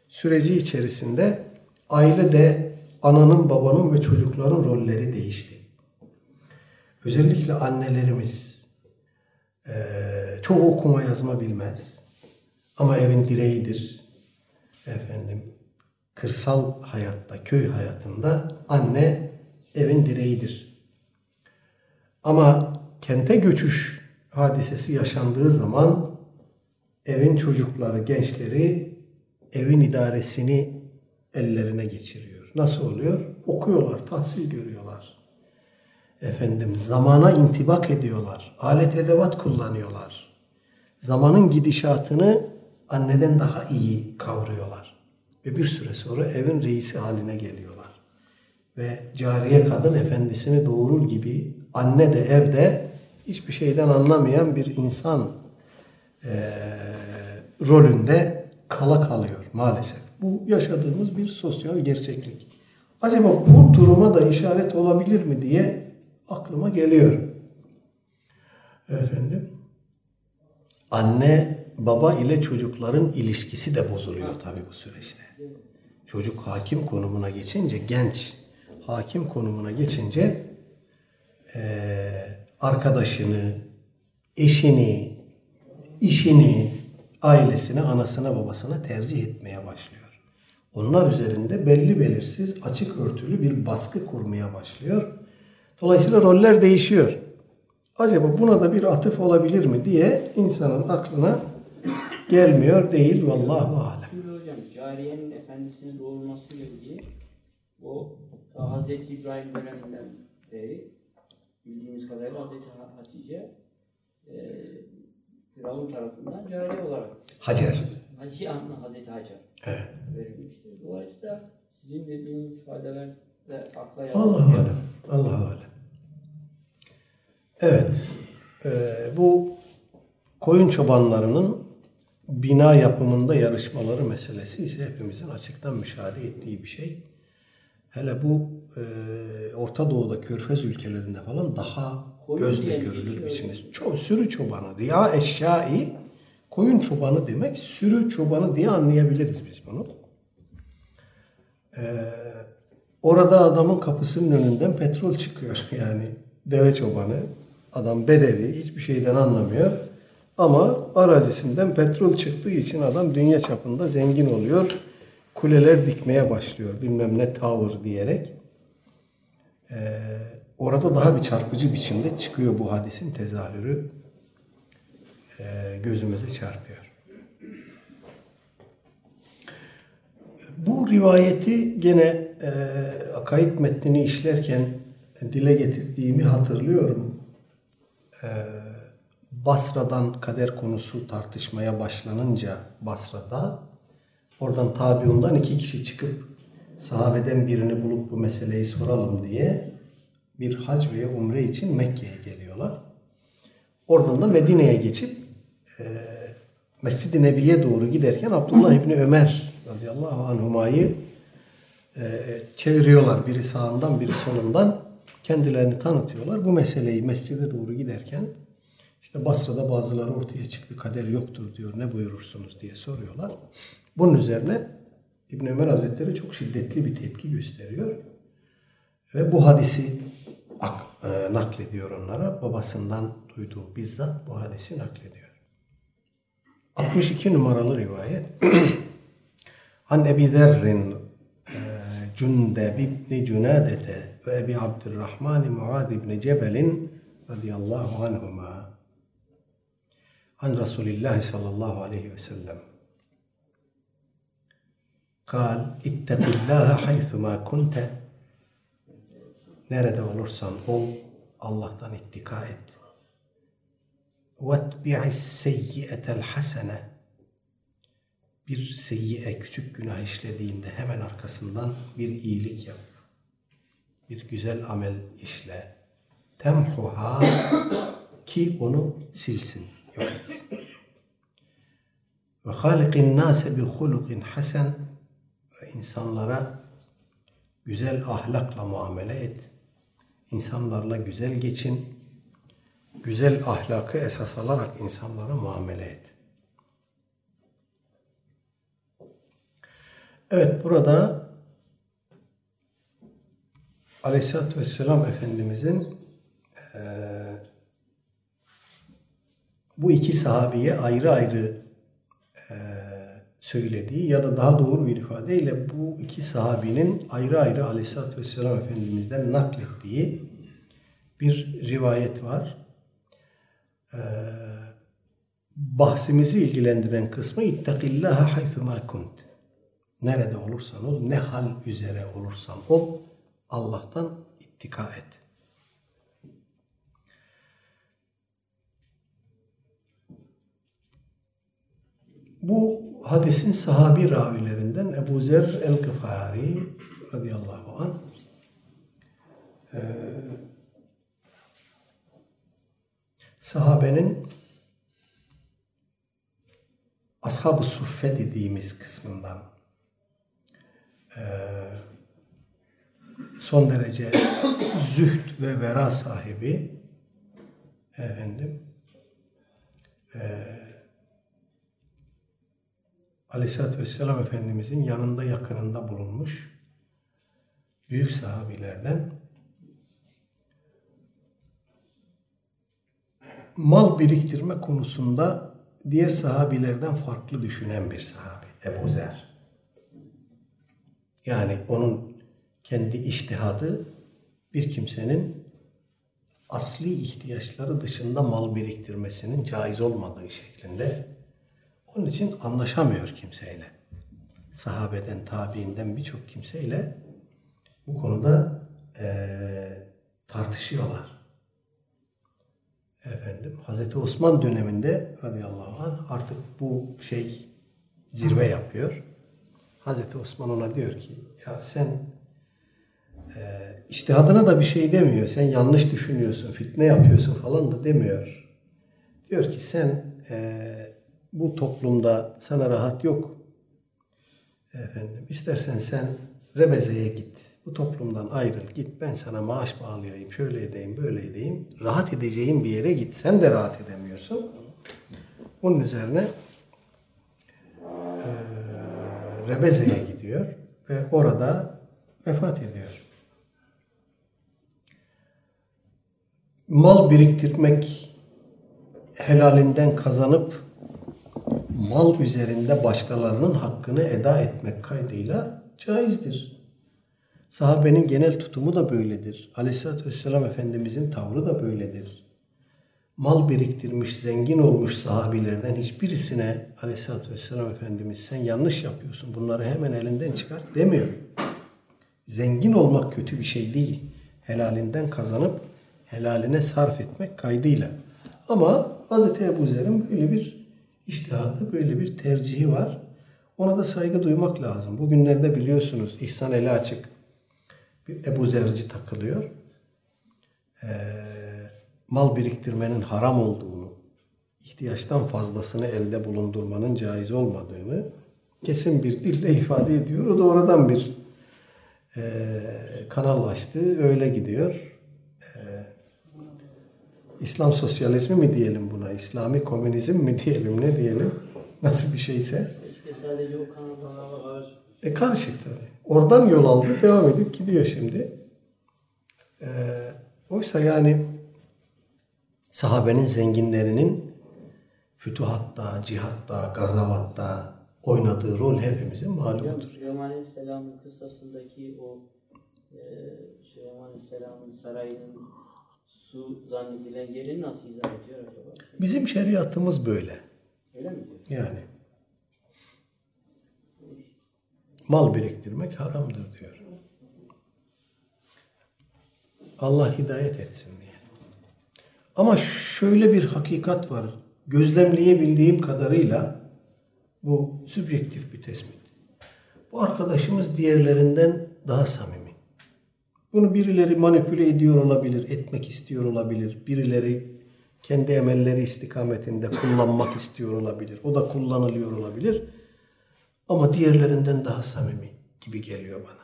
süreci içerisinde aile de ananın, babanın ve çocukların rolleri değişti. Özellikle annelerimiz çoğu okuma yazma bilmez. Ama evin direğidir. Efendim kırsal hayatta, köy hayatında anne evin direğidir. Ama kente göçüş hadisesi yaşandığı zaman evin çocukları, gençleri evin idaresini ellerine geçiriyor. Nasıl oluyor? Okuyorlar, tahsil görüyorlar. Efendim zamana intibak ediyorlar. Alet edevat kullanıyorlar. Zamanın gidişatını anneden daha iyi kavruyorlar. Ve bir süre sonra evin reisi haline geliyorlar. Ve cariye kadın efendisini doğurur gibi anne de evde hiçbir şeyden anlamayan bir insan e, rolünde kala kalıyor maalesef. Bu yaşadığımız bir sosyal gerçeklik. Acaba bu duruma da işaret olabilir mi diye aklıma geliyor. Efendim, anne baba ile çocukların ilişkisi de bozuluyor tabii bu süreçte. Çocuk hakim konumuna geçince, genç hakim konumuna geçince e, arkadaşını, eşini, işini, ailesine, anasına, babasına tercih etmeye başlıyor. Onlar üzerinde belli belirsiz, açık örtülü bir baskı kurmaya başlıyor. Dolayısıyla roller değişiyor. Acaba buna da bir atıf olabilir mi diye insanın aklına gelmiyor değil vallahu alem. Şimdi hocam cariyenin efendisini doğurmasıyla ilgili O Hazreti İbrahim döneminden beri bildiğimiz kadarıyla Hazreti Hatice e, Firavun tarafından cariye olarak Hacer. Hacı Anna Hazreti Hacer Evet. verilmiştir. Dolayısıyla sizin dediğiniz ifadeler de akla Allah yatkın. alem. Allah alem. Evet. Ee, bu koyun çobanlarının bina yapımında yarışmaları meselesi ise hepimizin açıktan müşahede ettiği bir şey. Hele bu e, Orta Doğu'da Körfez ülkelerinde falan daha Koyun gözle diye görülür biçimde. Çok sürü çobanı. Riya eşyai koyun çobanı demek sürü çobanı diye anlayabiliriz biz bunu. Orada adamın kapısının önünden petrol çıkıyor. Yani deve çobanı, adam bedevi, hiçbir şeyden anlamıyor. Ama arazisinden petrol çıktığı için adam dünya çapında zengin oluyor. Kuleler dikmeye başlıyor bilmem ne tower diyerek. Ee, orada daha bir çarpıcı biçimde çıkıyor bu hadisin tezahürü. Ee, gözümüze çarpıyor. Bu rivayeti gene e, akaid metnini işlerken dile getirdiğimi hatırlıyorum. E, Basra'dan kader konusu tartışmaya başlanınca Basra'da oradan tabiundan iki kişi çıkıp sahabeden birini bulup bu meseleyi soralım diye bir hac ve umre için Mekke'ye geliyorlar. Oradan da Medine'ye geçip e, Mescid-i Nebi'ye doğru giderken Abdullah İbni Ömer radıyallahu anhumayı e, çeviriyorlar. Biri sağından biri solundan kendilerini tanıtıyorlar. Bu meseleyi mescide doğru giderken işte Basra'da bazıları ortaya çıktı. Kader yoktur diyor. Ne buyurursunuz diye soruyorlar. Bunun üzerine İbn Ömer Hazretleri çok şiddetli bir tepki gösteriyor. Ve bu hadisi ak, e, naklediyor onlara. Babasından duyduğu bizzat bu hadisi naklediyor. 62 numaralı rivayet. An Ebi Zerrin Cündeb ibn Cünadete ve Ebi Abdurrahman Muad ibn Cebelin radıyallahu anhuma an Resulillah sallallahu aleyhi ve sellem قال اتق الله حيثما كنت nerede olursan ol Allah'tan ittika et وَاتْبِعِ السَّيِّئَةَ الْحَسَنَةِ Bir seyyiye, küçük günah işlediğinde hemen arkasından bir iyilik yap. Bir güzel amel işle. Temhuha ki onu silsin, yok etsin. Ve halikin nase bi hulukin hasen ve insanlara güzel ahlakla muamele et. İnsanlarla güzel geçin güzel ahlakı esas alarak insanlara muamele et. Evet burada Aleyhisselatü Vesselam Efendimizin e, bu iki sahabiye ayrı ayrı e, söylediği ya da daha doğru bir ifadeyle bu iki sahabinin ayrı ayrı Aleyhisselatü Vesselam Efendimiz'den naklettiği bir rivayet var bahsimizi ilgilendiren kısmı ittakillaha haythuma kunt. Nerede olursan ol, ne hal üzere olursan ol, Allah'tan ittika et. Bu hadisin sahabi ravilerinden Ebu Zer el-Gıfari radıyallahu anh e, sahabenin ashab-ı suffe dediğimiz kısmından son derece zühd ve vera sahibi efendim e, Aleyhisselatü Vesselam Efendimizin yanında yakınında bulunmuş büyük sahabilerden mal biriktirme konusunda diğer sahabilerden farklı düşünen bir sahabi Ebu Zer. Yani onun kendi iştihadı bir kimsenin asli ihtiyaçları dışında mal biriktirmesinin caiz olmadığı şeklinde. Onun için anlaşamıyor kimseyle. Sahabeden, tabiinden birçok kimseyle bu konuda eee, tartışıyorlar. Efendim Hazreti Osman döneminde radıyallahu anh artık bu şey zirve yapıyor. Hazreti Osman ona diyor ki ya sen eee iştihadına da bir şey demiyor. Sen yanlış düşünüyorsun, fitne yapıyorsun falan da demiyor. Diyor ki sen eee, bu toplumda sana rahat yok. Efendim istersen sen Rebeze'ye git. Bu toplumdan ayrıl git. Ben sana maaş bağlayayım. Şöyle edeyim, böyle edeyim. Rahat edeceğin bir yere git. Sen de rahat edemiyorsun. Bunun üzerine eee, Rebeze'ye gidiyor ve orada vefat ediyor. Mal biriktirmek helalinden kazanıp mal üzerinde başkalarının hakkını eda etmek kaydıyla caizdir. Sahabenin genel tutumu da böyledir. Aleyhisselatü Vesselam Efendimizin tavrı da böyledir. Mal biriktirmiş, zengin olmuş sahabilerden hiçbirisine Aleyhisselatü Vesselam Efendimiz sen yanlış yapıyorsun bunları hemen elinden çıkart demiyor. Zengin olmak kötü bir şey değil. Helalinden kazanıp helaline sarf etmek kaydıyla. Ama Hz. Ebu Zer'in böyle bir iştihadı, böyle bir tercihi var. Ona da saygı duymak lazım. Bugünlerde biliyorsunuz İhsan eli açık bir Ebu Zerci takılıyor. Ee, mal biriktirmenin haram olduğunu, ihtiyaçtan fazlasını elde bulundurmanın caiz olmadığını kesin bir dille ifade ediyor. O da oradan bir e, kanal. Öyle gidiyor. İslam sosyalizmi mi diyelim buna? İslami komünizm mi diyelim? Ne diyelim? Nasıl bir şeyse. Sadece o E karışık tabii. Oradan yol aldı. Devam edip gidiyor şimdi. E, oysa yani sahabenin zenginlerinin fütuhatta, cihatta, gazavatta oynadığı rol hepimizin malumudur. Süleyman Aleyhisselam'ın kıssasındaki o e, Süleyman Aleyhisselam'ın sarayının su zannedilen yerini nasıl izah ediyor acaba? Bizim şeriatımız böyle. Öyle mi diyor? Yani mal biriktirmek haramdır diyor. Allah hidayet etsin diye. Ama şöyle bir hakikat var. Gözlemleyebildiğim kadarıyla bu sübjektif bir tespit. Bu arkadaşımız diğerlerinden daha samimi. Bunu birileri manipüle ediyor olabilir, etmek istiyor olabilir. Birileri kendi emelleri istikametinde kullanmak istiyor olabilir. O da kullanılıyor olabilir. Ama diğerlerinden daha samimi gibi geliyor bana.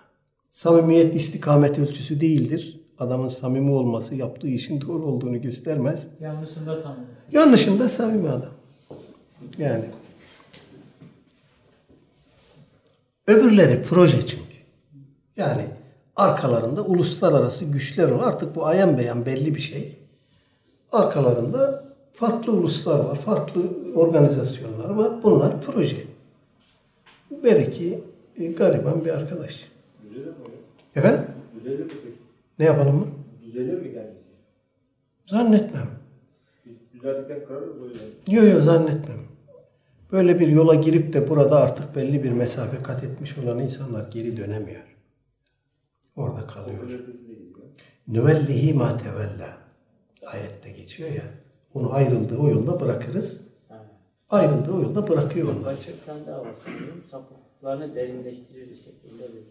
Samimiyet istikamet ölçüsü değildir. Adamın samimi olması yaptığı işin doğru olduğunu göstermez. Yanlışında samimi. Yanlışında samimi adam. Yani. Öbürleri proje çünkü. Yani arkalarında uluslararası güçler var. Artık bu ayan beyan belli bir şey. Arkalarında farklı uluslar var, farklı organizasyonlar var. Bunlar proje. Belki e, gariban bir arkadaş. Düzelir mi? Efendim? Düzelir mi peki? Ne yapalım mı? Düzelir mi kendisi? Zannetmem. Düzeldikten kararır böyle. Yok yok zannetmem. Böyle bir yola girip de burada artık belli bir mesafe kat etmiş olan insanlar geri dönemiyor. Orada kalıyor. De. Nüvellihi ma tevella. Ayette geçiyor ya. Onu ayrıldığı o yolda bırakırız. Ayrıldığı o yolda bırakıyor onlar için. Tane daha sanırım. Sapıklarını derinleştirir şeklinde bir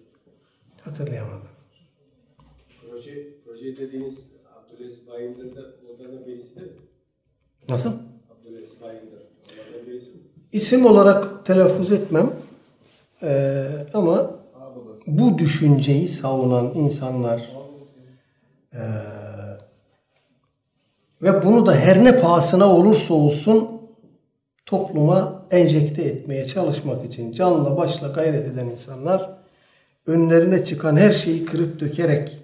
Hatırlayamadım. Proje, proje dediğiniz Abdülaziz Bayındır da onlardan birisi değil mi? Nasıl? Abdülaziz Bayındır. Birisi mi? İsim olarak telaffuz etmem. Ee, ama bu düşünceyi savunan insanlar ee, ve bunu da her ne pahasına olursa olsun topluma enjekte etmeye çalışmak için canla başla gayret eden insanlar önlerine çıkan her şeyi kırıp dökerek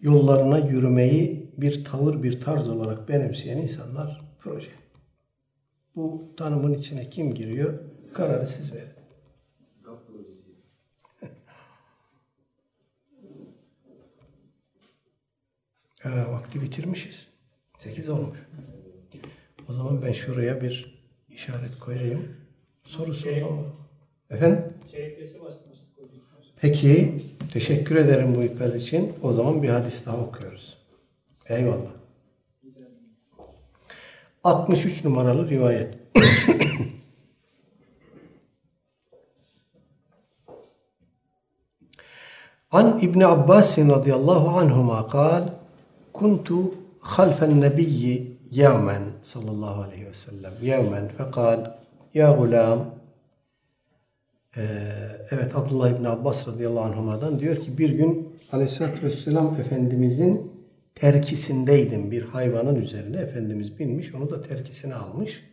yollarına yürümeyi bir tavır, bir tarz olarak benimseyen insanlar proje. Bu tanımın içine kim giriyor? Kararı siz verin. Ee, vakti bitirmişiz. Sekiz olmuş. O zaman ben şuraya bir işaret koyayım. Soru sorma. Efendim? Peki. Teşekkür ederim bu ikaz için. O zaman bir hadis daha okuyoruz. Eyvallah. 63 numaralı rivayet. An İbn Abbas radıyallahu anhuma kal كنت خلف النبي يوما صلى الله عليه وسلم يوما فقال يا غلام Ee, evet Abdullah İbni Abbas radıyallahu anhuma'dan diyor ki bir gün aleyhissalatü vesselam Efendimizin terkisindeydim bir hayvanın üzerine. Efendimiz binmiş onu da terkisine almış.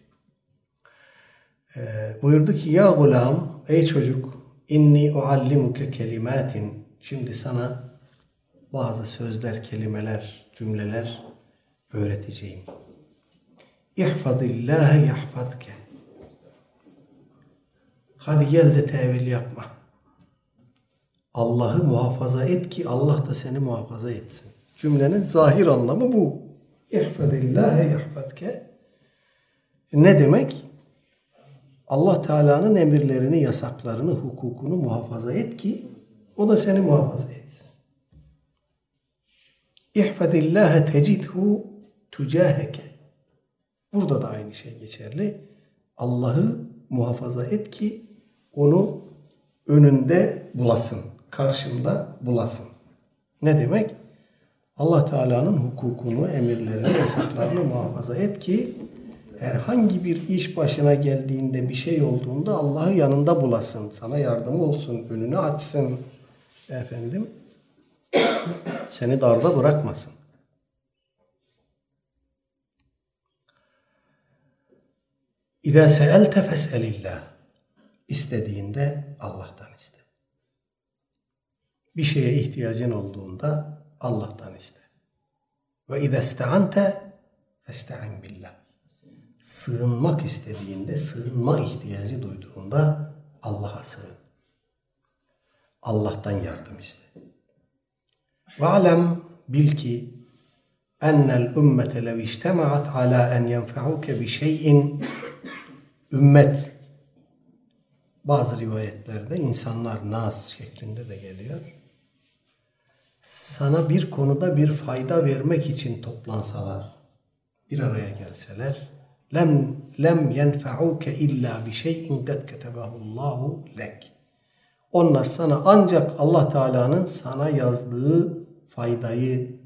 Ee, buyurdu ki ya gulam ey çocuk inni uallimuke kelimatin şimdi sana bazı sözler, kelimeler, cümleler öğreteceğim. İhfazillâhe yahfazke Hadi gel de tevil yapma. Allah'ı muhafaza et ki Allah da seni muhafaza etsin. Cümlenin zahir anlamı bu. İhfadillâhe yahfadke. Ne demek? Allah Teala'nın emirlerini, yasaklarını, hukukunu muhafaza et ki o da seni muhafaza etsin. İhfadillâhe tecidhu tücaheke. Burada da aynı şey geçerli. Allah'ı muhafaza et ki onu önünde bulasın, karşında bulasın. Ne demek? Allah Teala'nın hukukunu, emirlerini, yasaklarını muhafaza et ki herhangi bir iş başına geldiğinde bir şey olduğunda Allah'ı yanında bulasın. Sana yardım olsun, önünü açsın. Efendim seni darda bırakmasın. İza seelte fes'elillah. İstediğinde Allah'tan iste. Bir şeye ihtiyacın olduğunda Allah'tan iste. Ve izâ iste'ante festa'in billah. Sığınmak istediğinde, sığınma ihtiyacı duyduğunda Allah'a sığın. Allah'tan yardım iste. Alem bil ki ennel ümmete lev iştemaat ala en yenfa'uke bi ümmet bazı rivayetlerde insanlar nas şeklinde de geliyor. Sana bir konuda bir fayda vermek için toplansalar, bir araya gelseler, lem lem yenfa'uke illa bi şeyin kad ketebahullahu lek. Onlar sana ancak Allah Teala'nın sana yazdığı faydayı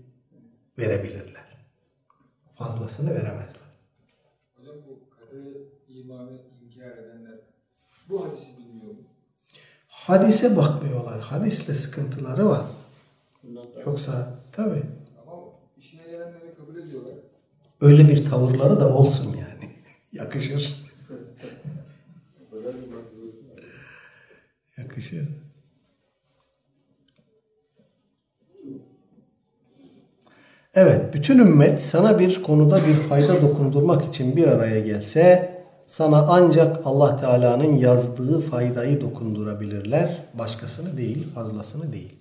verebilirler. Fazlasını veremezler. Hocam bu kader imanı inkar edenler bu hadisi bilmiyor mu? Hadise bakmıyorlar. Hadisle sıkıntıları var. Yoksa tabii Ama işine gelenleri kabul ediyorlar. öyle bir tavırları da olsun yani. Yakışır. Yakışır. Evet, bütün ümmet sana bir konuda bir fayda dokundurmak için bir araya gelse, sana ancak Allah Teala'nın yazdığı faydayı dokundurabilirler. Başkasını değil, fazlasını değil.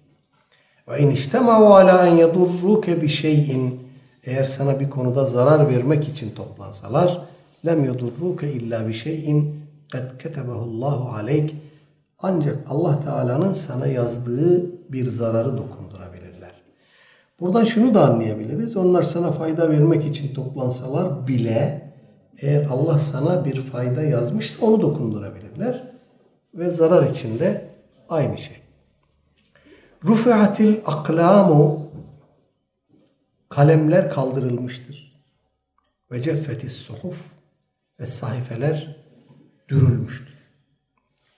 Ve in iştema'u ala en yedurruke bi şeyin eğer sana bir konuda zarar vermek için toplansalar lem yedurruke illa bi şeyin kad ketebehullahu aleyk ancak Allah Teala'nın sana yazdığı bir zararı dokundurabilirler. Buradan şunu da anlayabiliriz. Onlar sana fayda vermek için toplansalar bile eğer Allah sana bir fayda yazmışsa onu dokundurabilirler. Ve zarar içinde aynı şey. Rufiatil aklamu kalemler kaldırılmıştır. Ve ceffetis suhuf ve sayfeler dürülmüştür.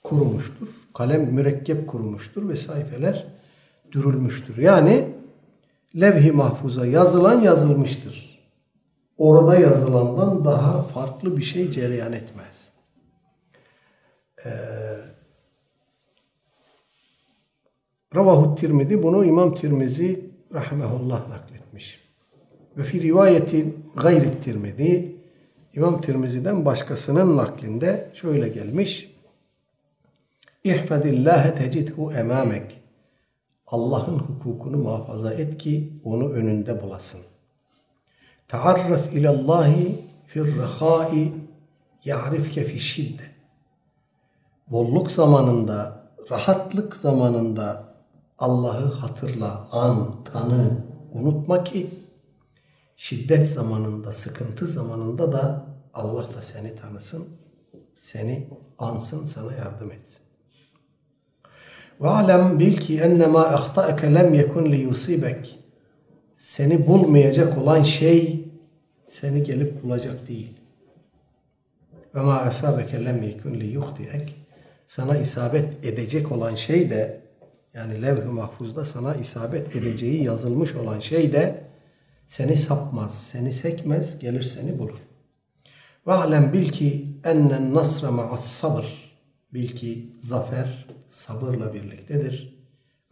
Kurumuştur. Kalem mürekkep kurumuştur ve sayfeler dürülmüştür. Yani levh-i mahfuza yazılan yazılmıştır. Orada yazılandan daha farklı bir şey cereyan etmez. Ee, Ravahu Tirmizi bunu İmam Tirmizi rahimehullah nakletmiş. Ve fi rivayeti gayri Tirmizi İmam Tirmizi'den başkasının naklinde şöyle gelmiş. İhfadillâhe tecidhu emamek. Allah'ın hukukunu muhafaza et ki onu önünde bulasın. Taarraf ilallahi fir rehai ya'rifke fi şidde. Bolluk zamanında rahatlık zamanında Allah'ı hatırla, an, tanı, unutma ki şiddet zamanında, sıkıntı zamanında da Allah da seni tanısın, seni ansın, sana yardım etsin. Alem bil ki ennemâ lem yekun li yusibek. Seni bulmayacak olan şey seni gelip bulacak değil. Ve ma asabeke lem yekun li yuhtiek. Sana isabet edecek olan şey de yani levh-i mahfuzda sana isabet edeceği yazılmış olan şey de seni sapmaz, seni sekmez, gelir seni bulur. Ve alem bil ki ennen nasra ma'as sabır. Bil ki zafer sabırla birliktedir.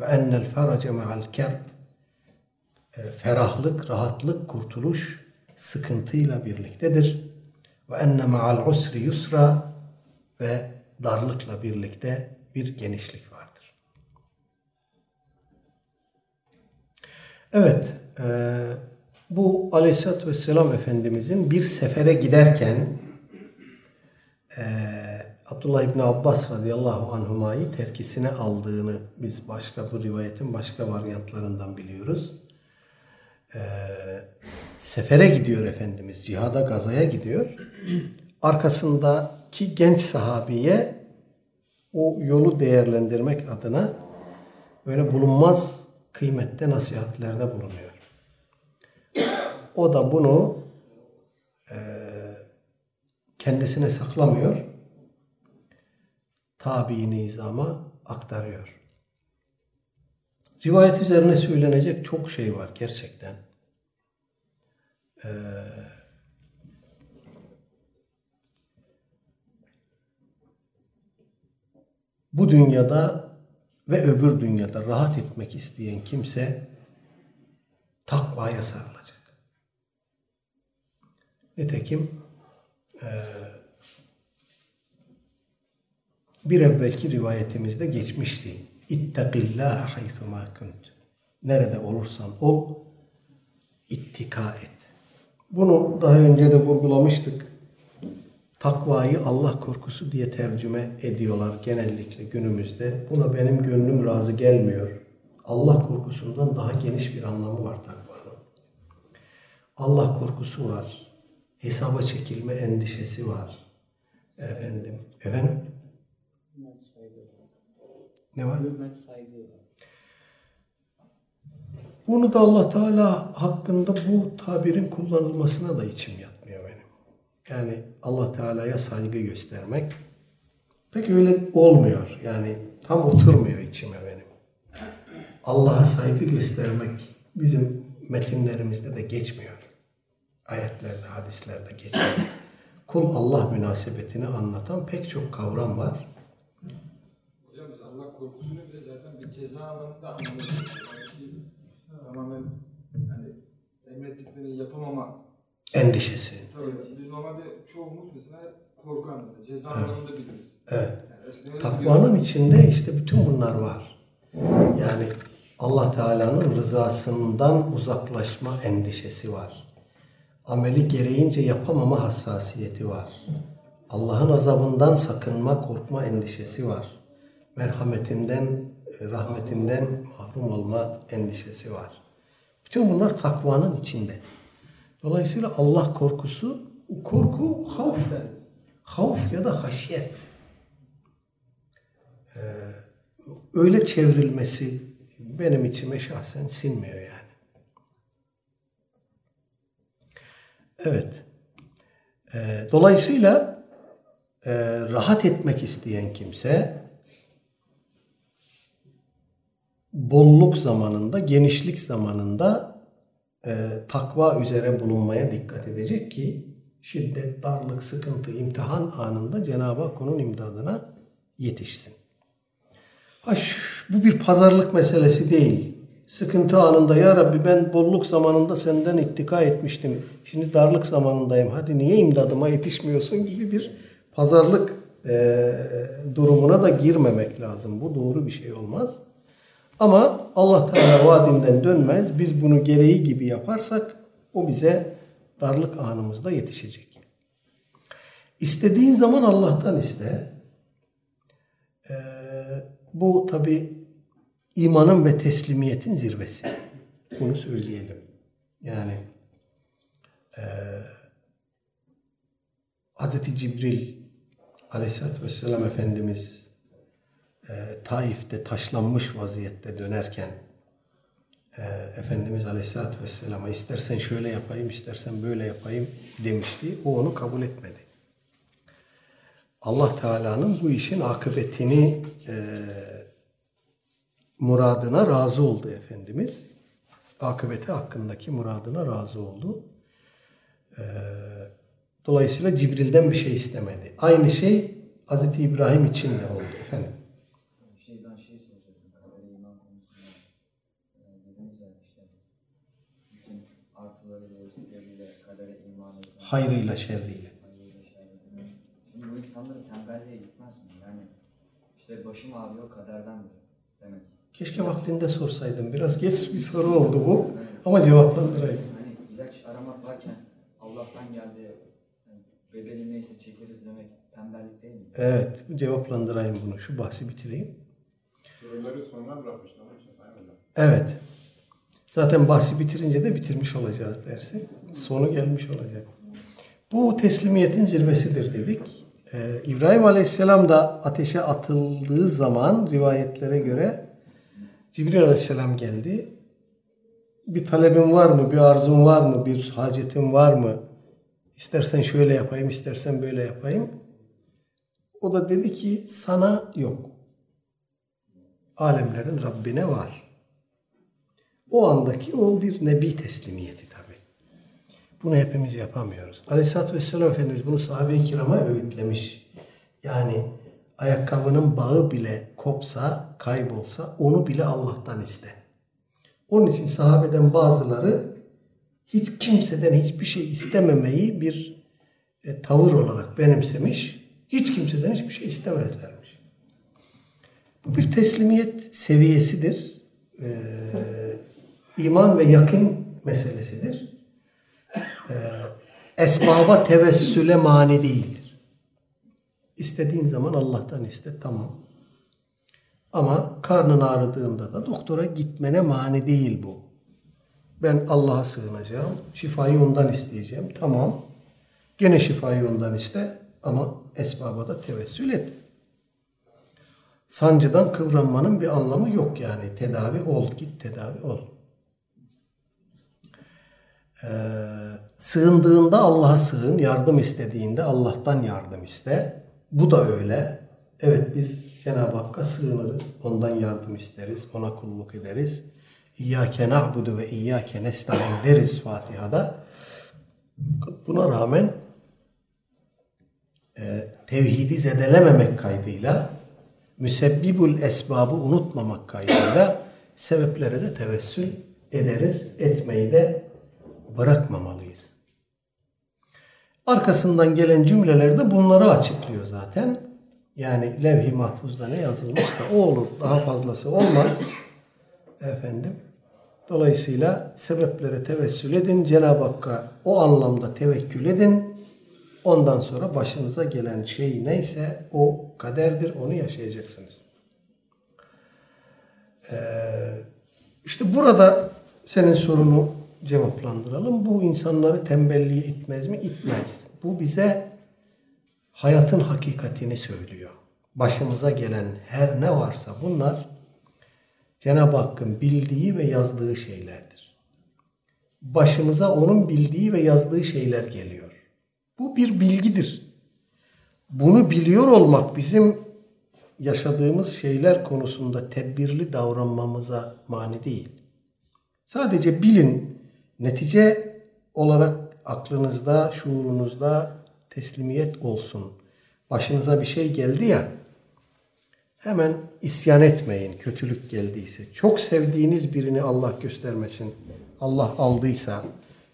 Ve ennel ferace ma'al kerb. E, Ferahlık, rahatlık, kurtuluş sıkıntıyla birliktedir. Ve enne ma'al usri yusra ve darlıkla birlikte bir genişlik vardır. Evet, e, bu Aleyhisselatü Vesselam Efendimizin bir sefere giderken e, Abdullah İbni Abbas radıyallahu anhumayı terkisine aldığını biz başka bu rivayetin başka varyantlarından biliyoruz. E, sefere gidiyor Efendimiz, cihada, gazaya gidiyor. Arkasındaki genç sahabiye o yolu değerlendirmek adına böyle bulunmaz kıymette nasihatlerde bulunuyor. O da bunu e, kendisine saklamıyor. Tabi nizama aktarıyor. Rivayet üzerine söylenecek çok şey var gerçekten. Ee, bu dünyada ve öbür dünyada rahat etmek isteyen kimse takvaya sarılacak. Nitekim e, bir evvelki rivayetimizde geçmişti. İttakillâhe haythumâ kunt. Nerede olursan ol, ittika et. Bunu daha önce de vurgulamıştık. Takvayı Allah korkusu diye tercüme ediyorlar genellikle günümüzde. Buna benim gönlüm razı gelmiyor. Allah korkusundan daha geniş bir anlamı var takvanın. Allah korkusu var. Hesaba çekilme endişesi var. Efendim. Efendim? Ne var? Hürmet, saygı. Bunu da Allah Teala hakkında bu tabirin kullanılmasına da içim yatmıyor benim. Yani Allah Teala'ya saygı göstermek pek öyle olmuyor. Yani tam oturmuyor içime benim. Allah'a saygı göstermek bizim metinlerimizde de geçmiyor. Ayetlerde, hadislerde geçmiyor. Kul Allah münasebetini anlatan pek çok kavram var. Korkusunu bile zaten bir ceza anlamında anlıyoruz. Yani tamamen hani emrettiklerini yapamama. Endişesi. Tabii biz normalde çoğumuz mesela korku anlamında, ceza anlamında biliriz. Evet. Yani Takvanın içinde işte bütün bunlar var. Yani Allah Teala'nın rızasından uzaklaşma endişesi var. Ameli gereğince yapamama hassasiyeti var. Allah'ın azabından sakınma, korkma endişesi var. Merhametinden, rahmetinden mahrum olma endişesi var. Bütün bunlar takvanın içinde. Dolayısıyla Allah korkusu, korku havf. Havf ya da haşyet. öyle çevrilmesi benim içime şahsen sinmiyor yani. Evet. Ee, dolayısıyla e, rahat etmek isteyen kimse bolluk zamanında, genişlik zamanında e, takva üzere bulunmaya dikkat edecek ki şiddet, darlık, sıkıntı, imtihan anında Cenab-ı Hak onun imdadına yetişsin. Ha, şu- bu bir pazarlık meselesi değil. Sıkıntı anında ya Rabbi ben bolluk zamanında senden ittika etmiştim. Şimdi darlık zamanındayım. Hadi niye imdadıma yetişmiyorsun gibi bir pazarlık e, durumuna da girmemek lazım. Bu doğru bir şey olmaz. Ama Allah Teala vaadinden dönmez. Biz bunu gereği gibi yaparsak o bize darlık anımızda yetişecek. İstediğin zaman Allah'tan iste. Ee, Bu tabi imanın ve teslimiyetin zirvesi. Bunu söyleyelim. Yani e, Hz. Cibril Aleyhisselatü Vesselam Efendimiz e, Taif'te taşlanmış vaziyette dönerken e, Efendimiz Aleyhisselatü Vesselam'a istersen şöyle yapayım, istersen böyle yapayım demişti. O onu kabul etmedi. Allah Teala'nın bu işin akıbetini e, muradına razı oldu Efendimiz. Akıbeti hakkındaki muradına razı oldu. E, dolayısıyla Cibril'den bir şey istemedi. Aynı şey Hz. İbrahim için de oldu efendim. şeyden şey soracaktım. Kadere iman konusunda. Ee, dediniz ya işte bütün artıları ve eksileriyle kadere iman etmek. Hayrıyla şerriyle. Şimdi bu insanları tembelliğe gitmez mi? Yani işte başım ağrıyor kaderdendir demek. Keşke vaktinde sorsaydım. Biraz geç bir soru oldu bu. Ama cevaplandırayım. Hani ilaç aramak varken Allah'tan geldi. Bedeli neyse çekeriz demek tembellik değil mi? Evet, cevaplandırayım bunu. Şu bahsi bitireyim. Soruları Sayın Hocam. Evet. Zaten bahsi bitirince de bitirmiş olacağız dersi. Sonu gelmiş olacak. Bu teslimiyetin zirvesidir dedik. Ee, İbrahim Aleyhisselam da ateşe atıldığı zaman rivayetlere göre Cibril Aleyhisselam geldi. Bir talebin var mı, bir arzun var mı, bir hacetin var mı? İstersen şöyle yapayım, istersen böyle yapayım. O da dedi ki sana yok. Alemlerin Rabbine var. O andaki o bir nebi teslimiyeti tabi. Bunu hepimiz yapamıyoruz. Aleyhisselatü Vesselam Efendimiz bunu sahabe-i kirama öğütlemiş. Yani ayakkabının bağı bile kopsa, kaybolsa onu bile Allah'tan iste. Onun için sahabeden bazıları hiç kimseden hiçbir şey istememeyi bir e, tavır olarak benimsemiş. Hiç kimseden hiçbir şey istemezlermiş. Bu bir teslimiyet seviyesidir. Ee, iman ve yakın meselesidir. Ee, esbaba tevessüle mani değildir. İstediğin zaman Allah'tan iste tamam. Ama karnın ağrıdığında da doktora gitmene mani değil bu. Ben Allah'a sığınacağım. Şifayı ondan isteyeceğim. Tamam. Gene şifayı ondan iste ama esbaba da tevessül et. Sancıdan kıvranmanın bir anlamı yok yani. Tedavi ol, git tedavi ol. Ee, sığındığında Allah'a sığın, yardım istediğinde Allah'tan yardım iste. Bu da öyle. Evet biz Cenab-ı Hakk'a sığınırız, ondan yardım isteriz, ona kulluk ederiz. İyyâke na'budu ve iyyâke nesta'in deriz Fatiha'da. Buna rağmen e, tevhidi zedelememek kaydıyla müsebbibul esbabı unutmamak kaydıyla sebeplere de tevessül ederiz. Etmeyi de bırakmamalıyız. Arkasından gelen cümlelerde bunları açıklıyor zaten. Yani levh-i mahfuzda ne yazılmışsa o olur. Daha fazlası olmaz. Efendim. Dolayısıyla sebeplere tevessül edin. Cenab-ı Hakk'a o anlamda tevekkül edin. Ondan sonra başınıza gelen şey neyse o kaderdir. Onu yaşayacaksınız. Ee, işte burada senin sorunu cevaplandıralım. Bu insanları tembelliğe itmez mi? İtmez. Bu bize hayatın hakikatini söylüyor. Başımıza gelen her ne varsa bunlar Cenab-ı Hakk'ın bildiği ve yazdığı şeylerdir. Başımıza onun bildiği ve yazdığı şeyler geliyor. Bu bir bilgidir. Bunu biliyor olmak bizim yaşadığımız şeyler konusunda tedbirli davranmamıza mani değil. Sadece bilin, netice olarak aklınızda, şuurunuzda teslimiyet olsun. Başınıza bir şey geldi ya, hemen isyan etmeyin kötülük geldiyse. Çok sevdiğiniz birini Allah göstermesin. Allah aldıysa,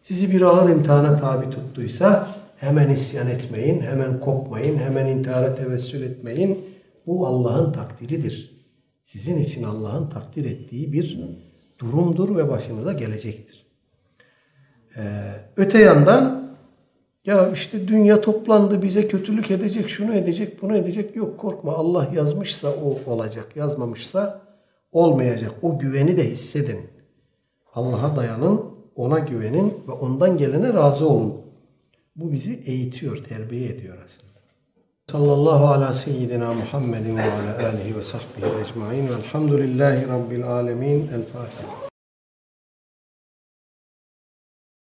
sizi bir ağır imtihana tabi tuttuysa hemen isyan etmeyin, hemen kopmayın, hemen intihara tevessül etmeyin. Bu Allah'ın takdiridir. Sizin için Allah'ın takdir ettiği bir durumdur ve başınıza gelecektir. Ee, öte yandan Ya işte dünya toplandı bize kötülük edecek, şunu edecek, bunu edecek. Yok korkma Allah yazmışsa o olacak. Yazmamışsa olmayacak. O güveni de hissedin. Allah'a dayanın, ona güvenin ve ondan gelene razı olun. Bu bizi eğitiyor, terbiye ediyor aslında. Sallallahu ala seyyidina Muhammedin ve ala alihi ve sahbihi ecmain. Velhamdülillahi Rabbil alemin. El Fatiha.